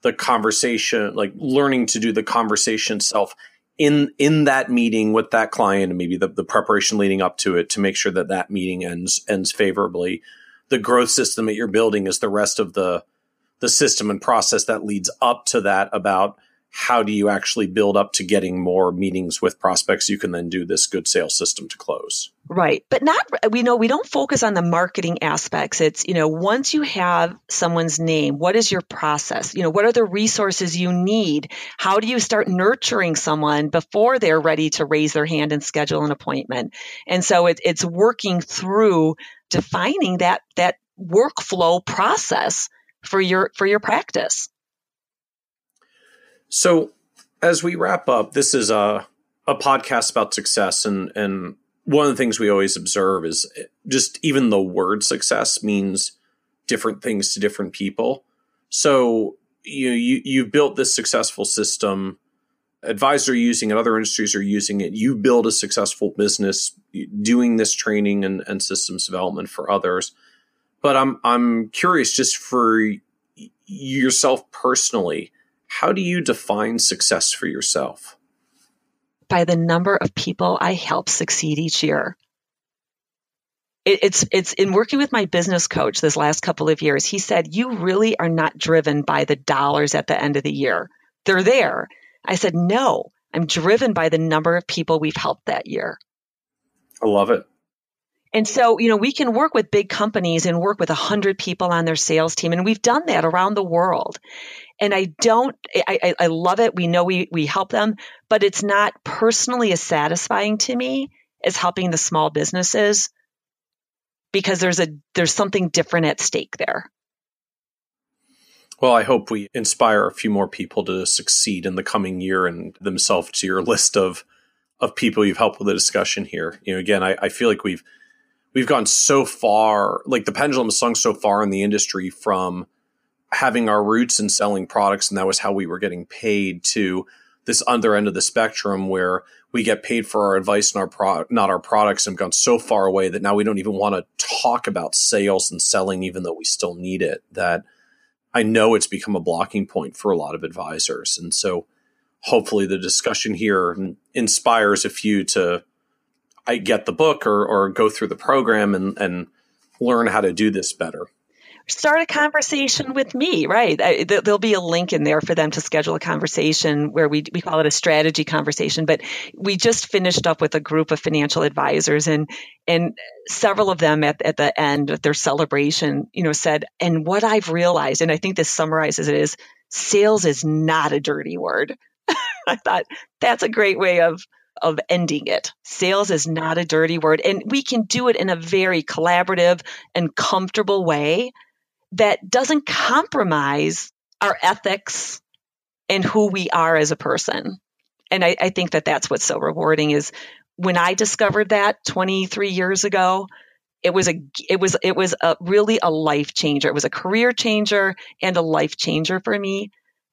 the conversation, like learning to do the conversation self in in that meeting with that client, and maybe the, the preparation leading up to it to make sure that that meeting ends ends favorably. The growth system that you're building is the rest of the the system and process that leads up to that about how do you actually build up to getting more meetings with prospects? You can then do this good sales system to close. Right. But not we know we don't focus on the marketing aspects. It's you know once you have someone's name what is your process? You know what are the resources you need? How do you start nurturing someone before they're ready to raise their hand and schedule an appointment? And so it, it's working through defining that that workflow process for your for your practice so, as we wrap up, this is a a podcast about success, and and one of the things we always observe is eh, just even the word success means different things to different people. So you you you've built this successful system. Advisors are using it, other industries are using it. You build a successful business doing this training and, and systems development for others. But I'm I'm curious just for yourself personally how do you define success for yourself? By the number of people I help succeed each year. It, it's it's in working with my business coach this last couple of years. He said, "You really are not driven by the dollars at the end of the year. They're there." I said, "No, I'm driven by the number of people we've helped that year." I love it. And so, you know, we can work with big companies and work with a hundred people on their sales team. And we've done that around the world. And I don't, I, I love it. We know we, we help them, but it's not personally as satisfying to me as helping the small businesses because there's a, there's something different at stake there. Well, I hope we inspire a few more people to succeed in the coming year and themselves to your list of of people you've helped with the discussion here. You know, again, I, I feel like we've we've gone so far, like the pendulum has swung so far in the industry from having our roots in selling products, and that was how we were getting paid, to this other end of the spectrum where we get paid for our advice and our pro- not our products, and gone so far away that now we don't even want to talk about sales and selling, even though we still need it. That I know it's become a blocking point for a lot of advisors, and so hopefully the discussion here inspires a few to I get the book or or go through the program and and learn how to do this better. start a conversation with me, right? I, there'll be a link in there for them to schedule a conversation where we, we call it a strategy conversation. But we just finished up with a group of financial advisors and, and several of them at, at the end of their celebration, you know, said, and what I've realized, and I think this summarizes it is sales is not a dirty word. *laughs* I thought that's a great way of of ending it. Sales is not a dirty word. And we can do it in a very collaborative and comfortable way that doesn't compromise our ethics and who we are as a person. And I, I think that that's what's so rewarding is when I discovered that 23 years ago, it was a it was it was a really a life changer. It was a career changer and a life changer for me.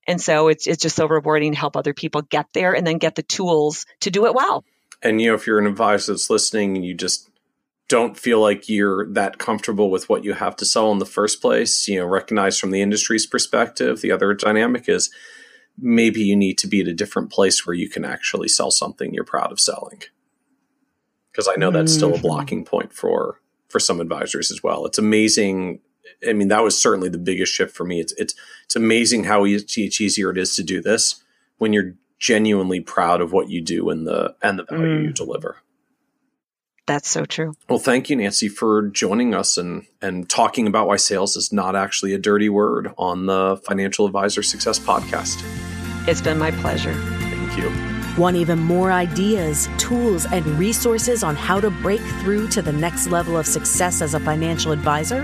And so it's it's just so rewarding to help other people get there and then get the tools to do it well. And you know, if you're an advisor that's listening and you just don't feel like you're that comfortable with what you have to sell in the first place, you know, recognize from the industry's perspective, the other dynamic is maybe you need to be at a different place where you can actually sell something you're proud of selling. Because I know that's still a mm-hmm. blocking point for for some advisors as well. It's amazing I mean, that was certainly the biggest shift for me. It's it's it's amazing how easy, easier it is to do this when you're genuinely proud of what you do and the and the value mm. you deliver. That's so true. Well, thank you, Nancy, for joining us and and talking about why sales is not actually a dirty word on the Financial Advisor Success Podcast. It's been my pleasure. Thank you. Want even more ideas, tools, and resources on how to break through to the next level of success as a financial advisor?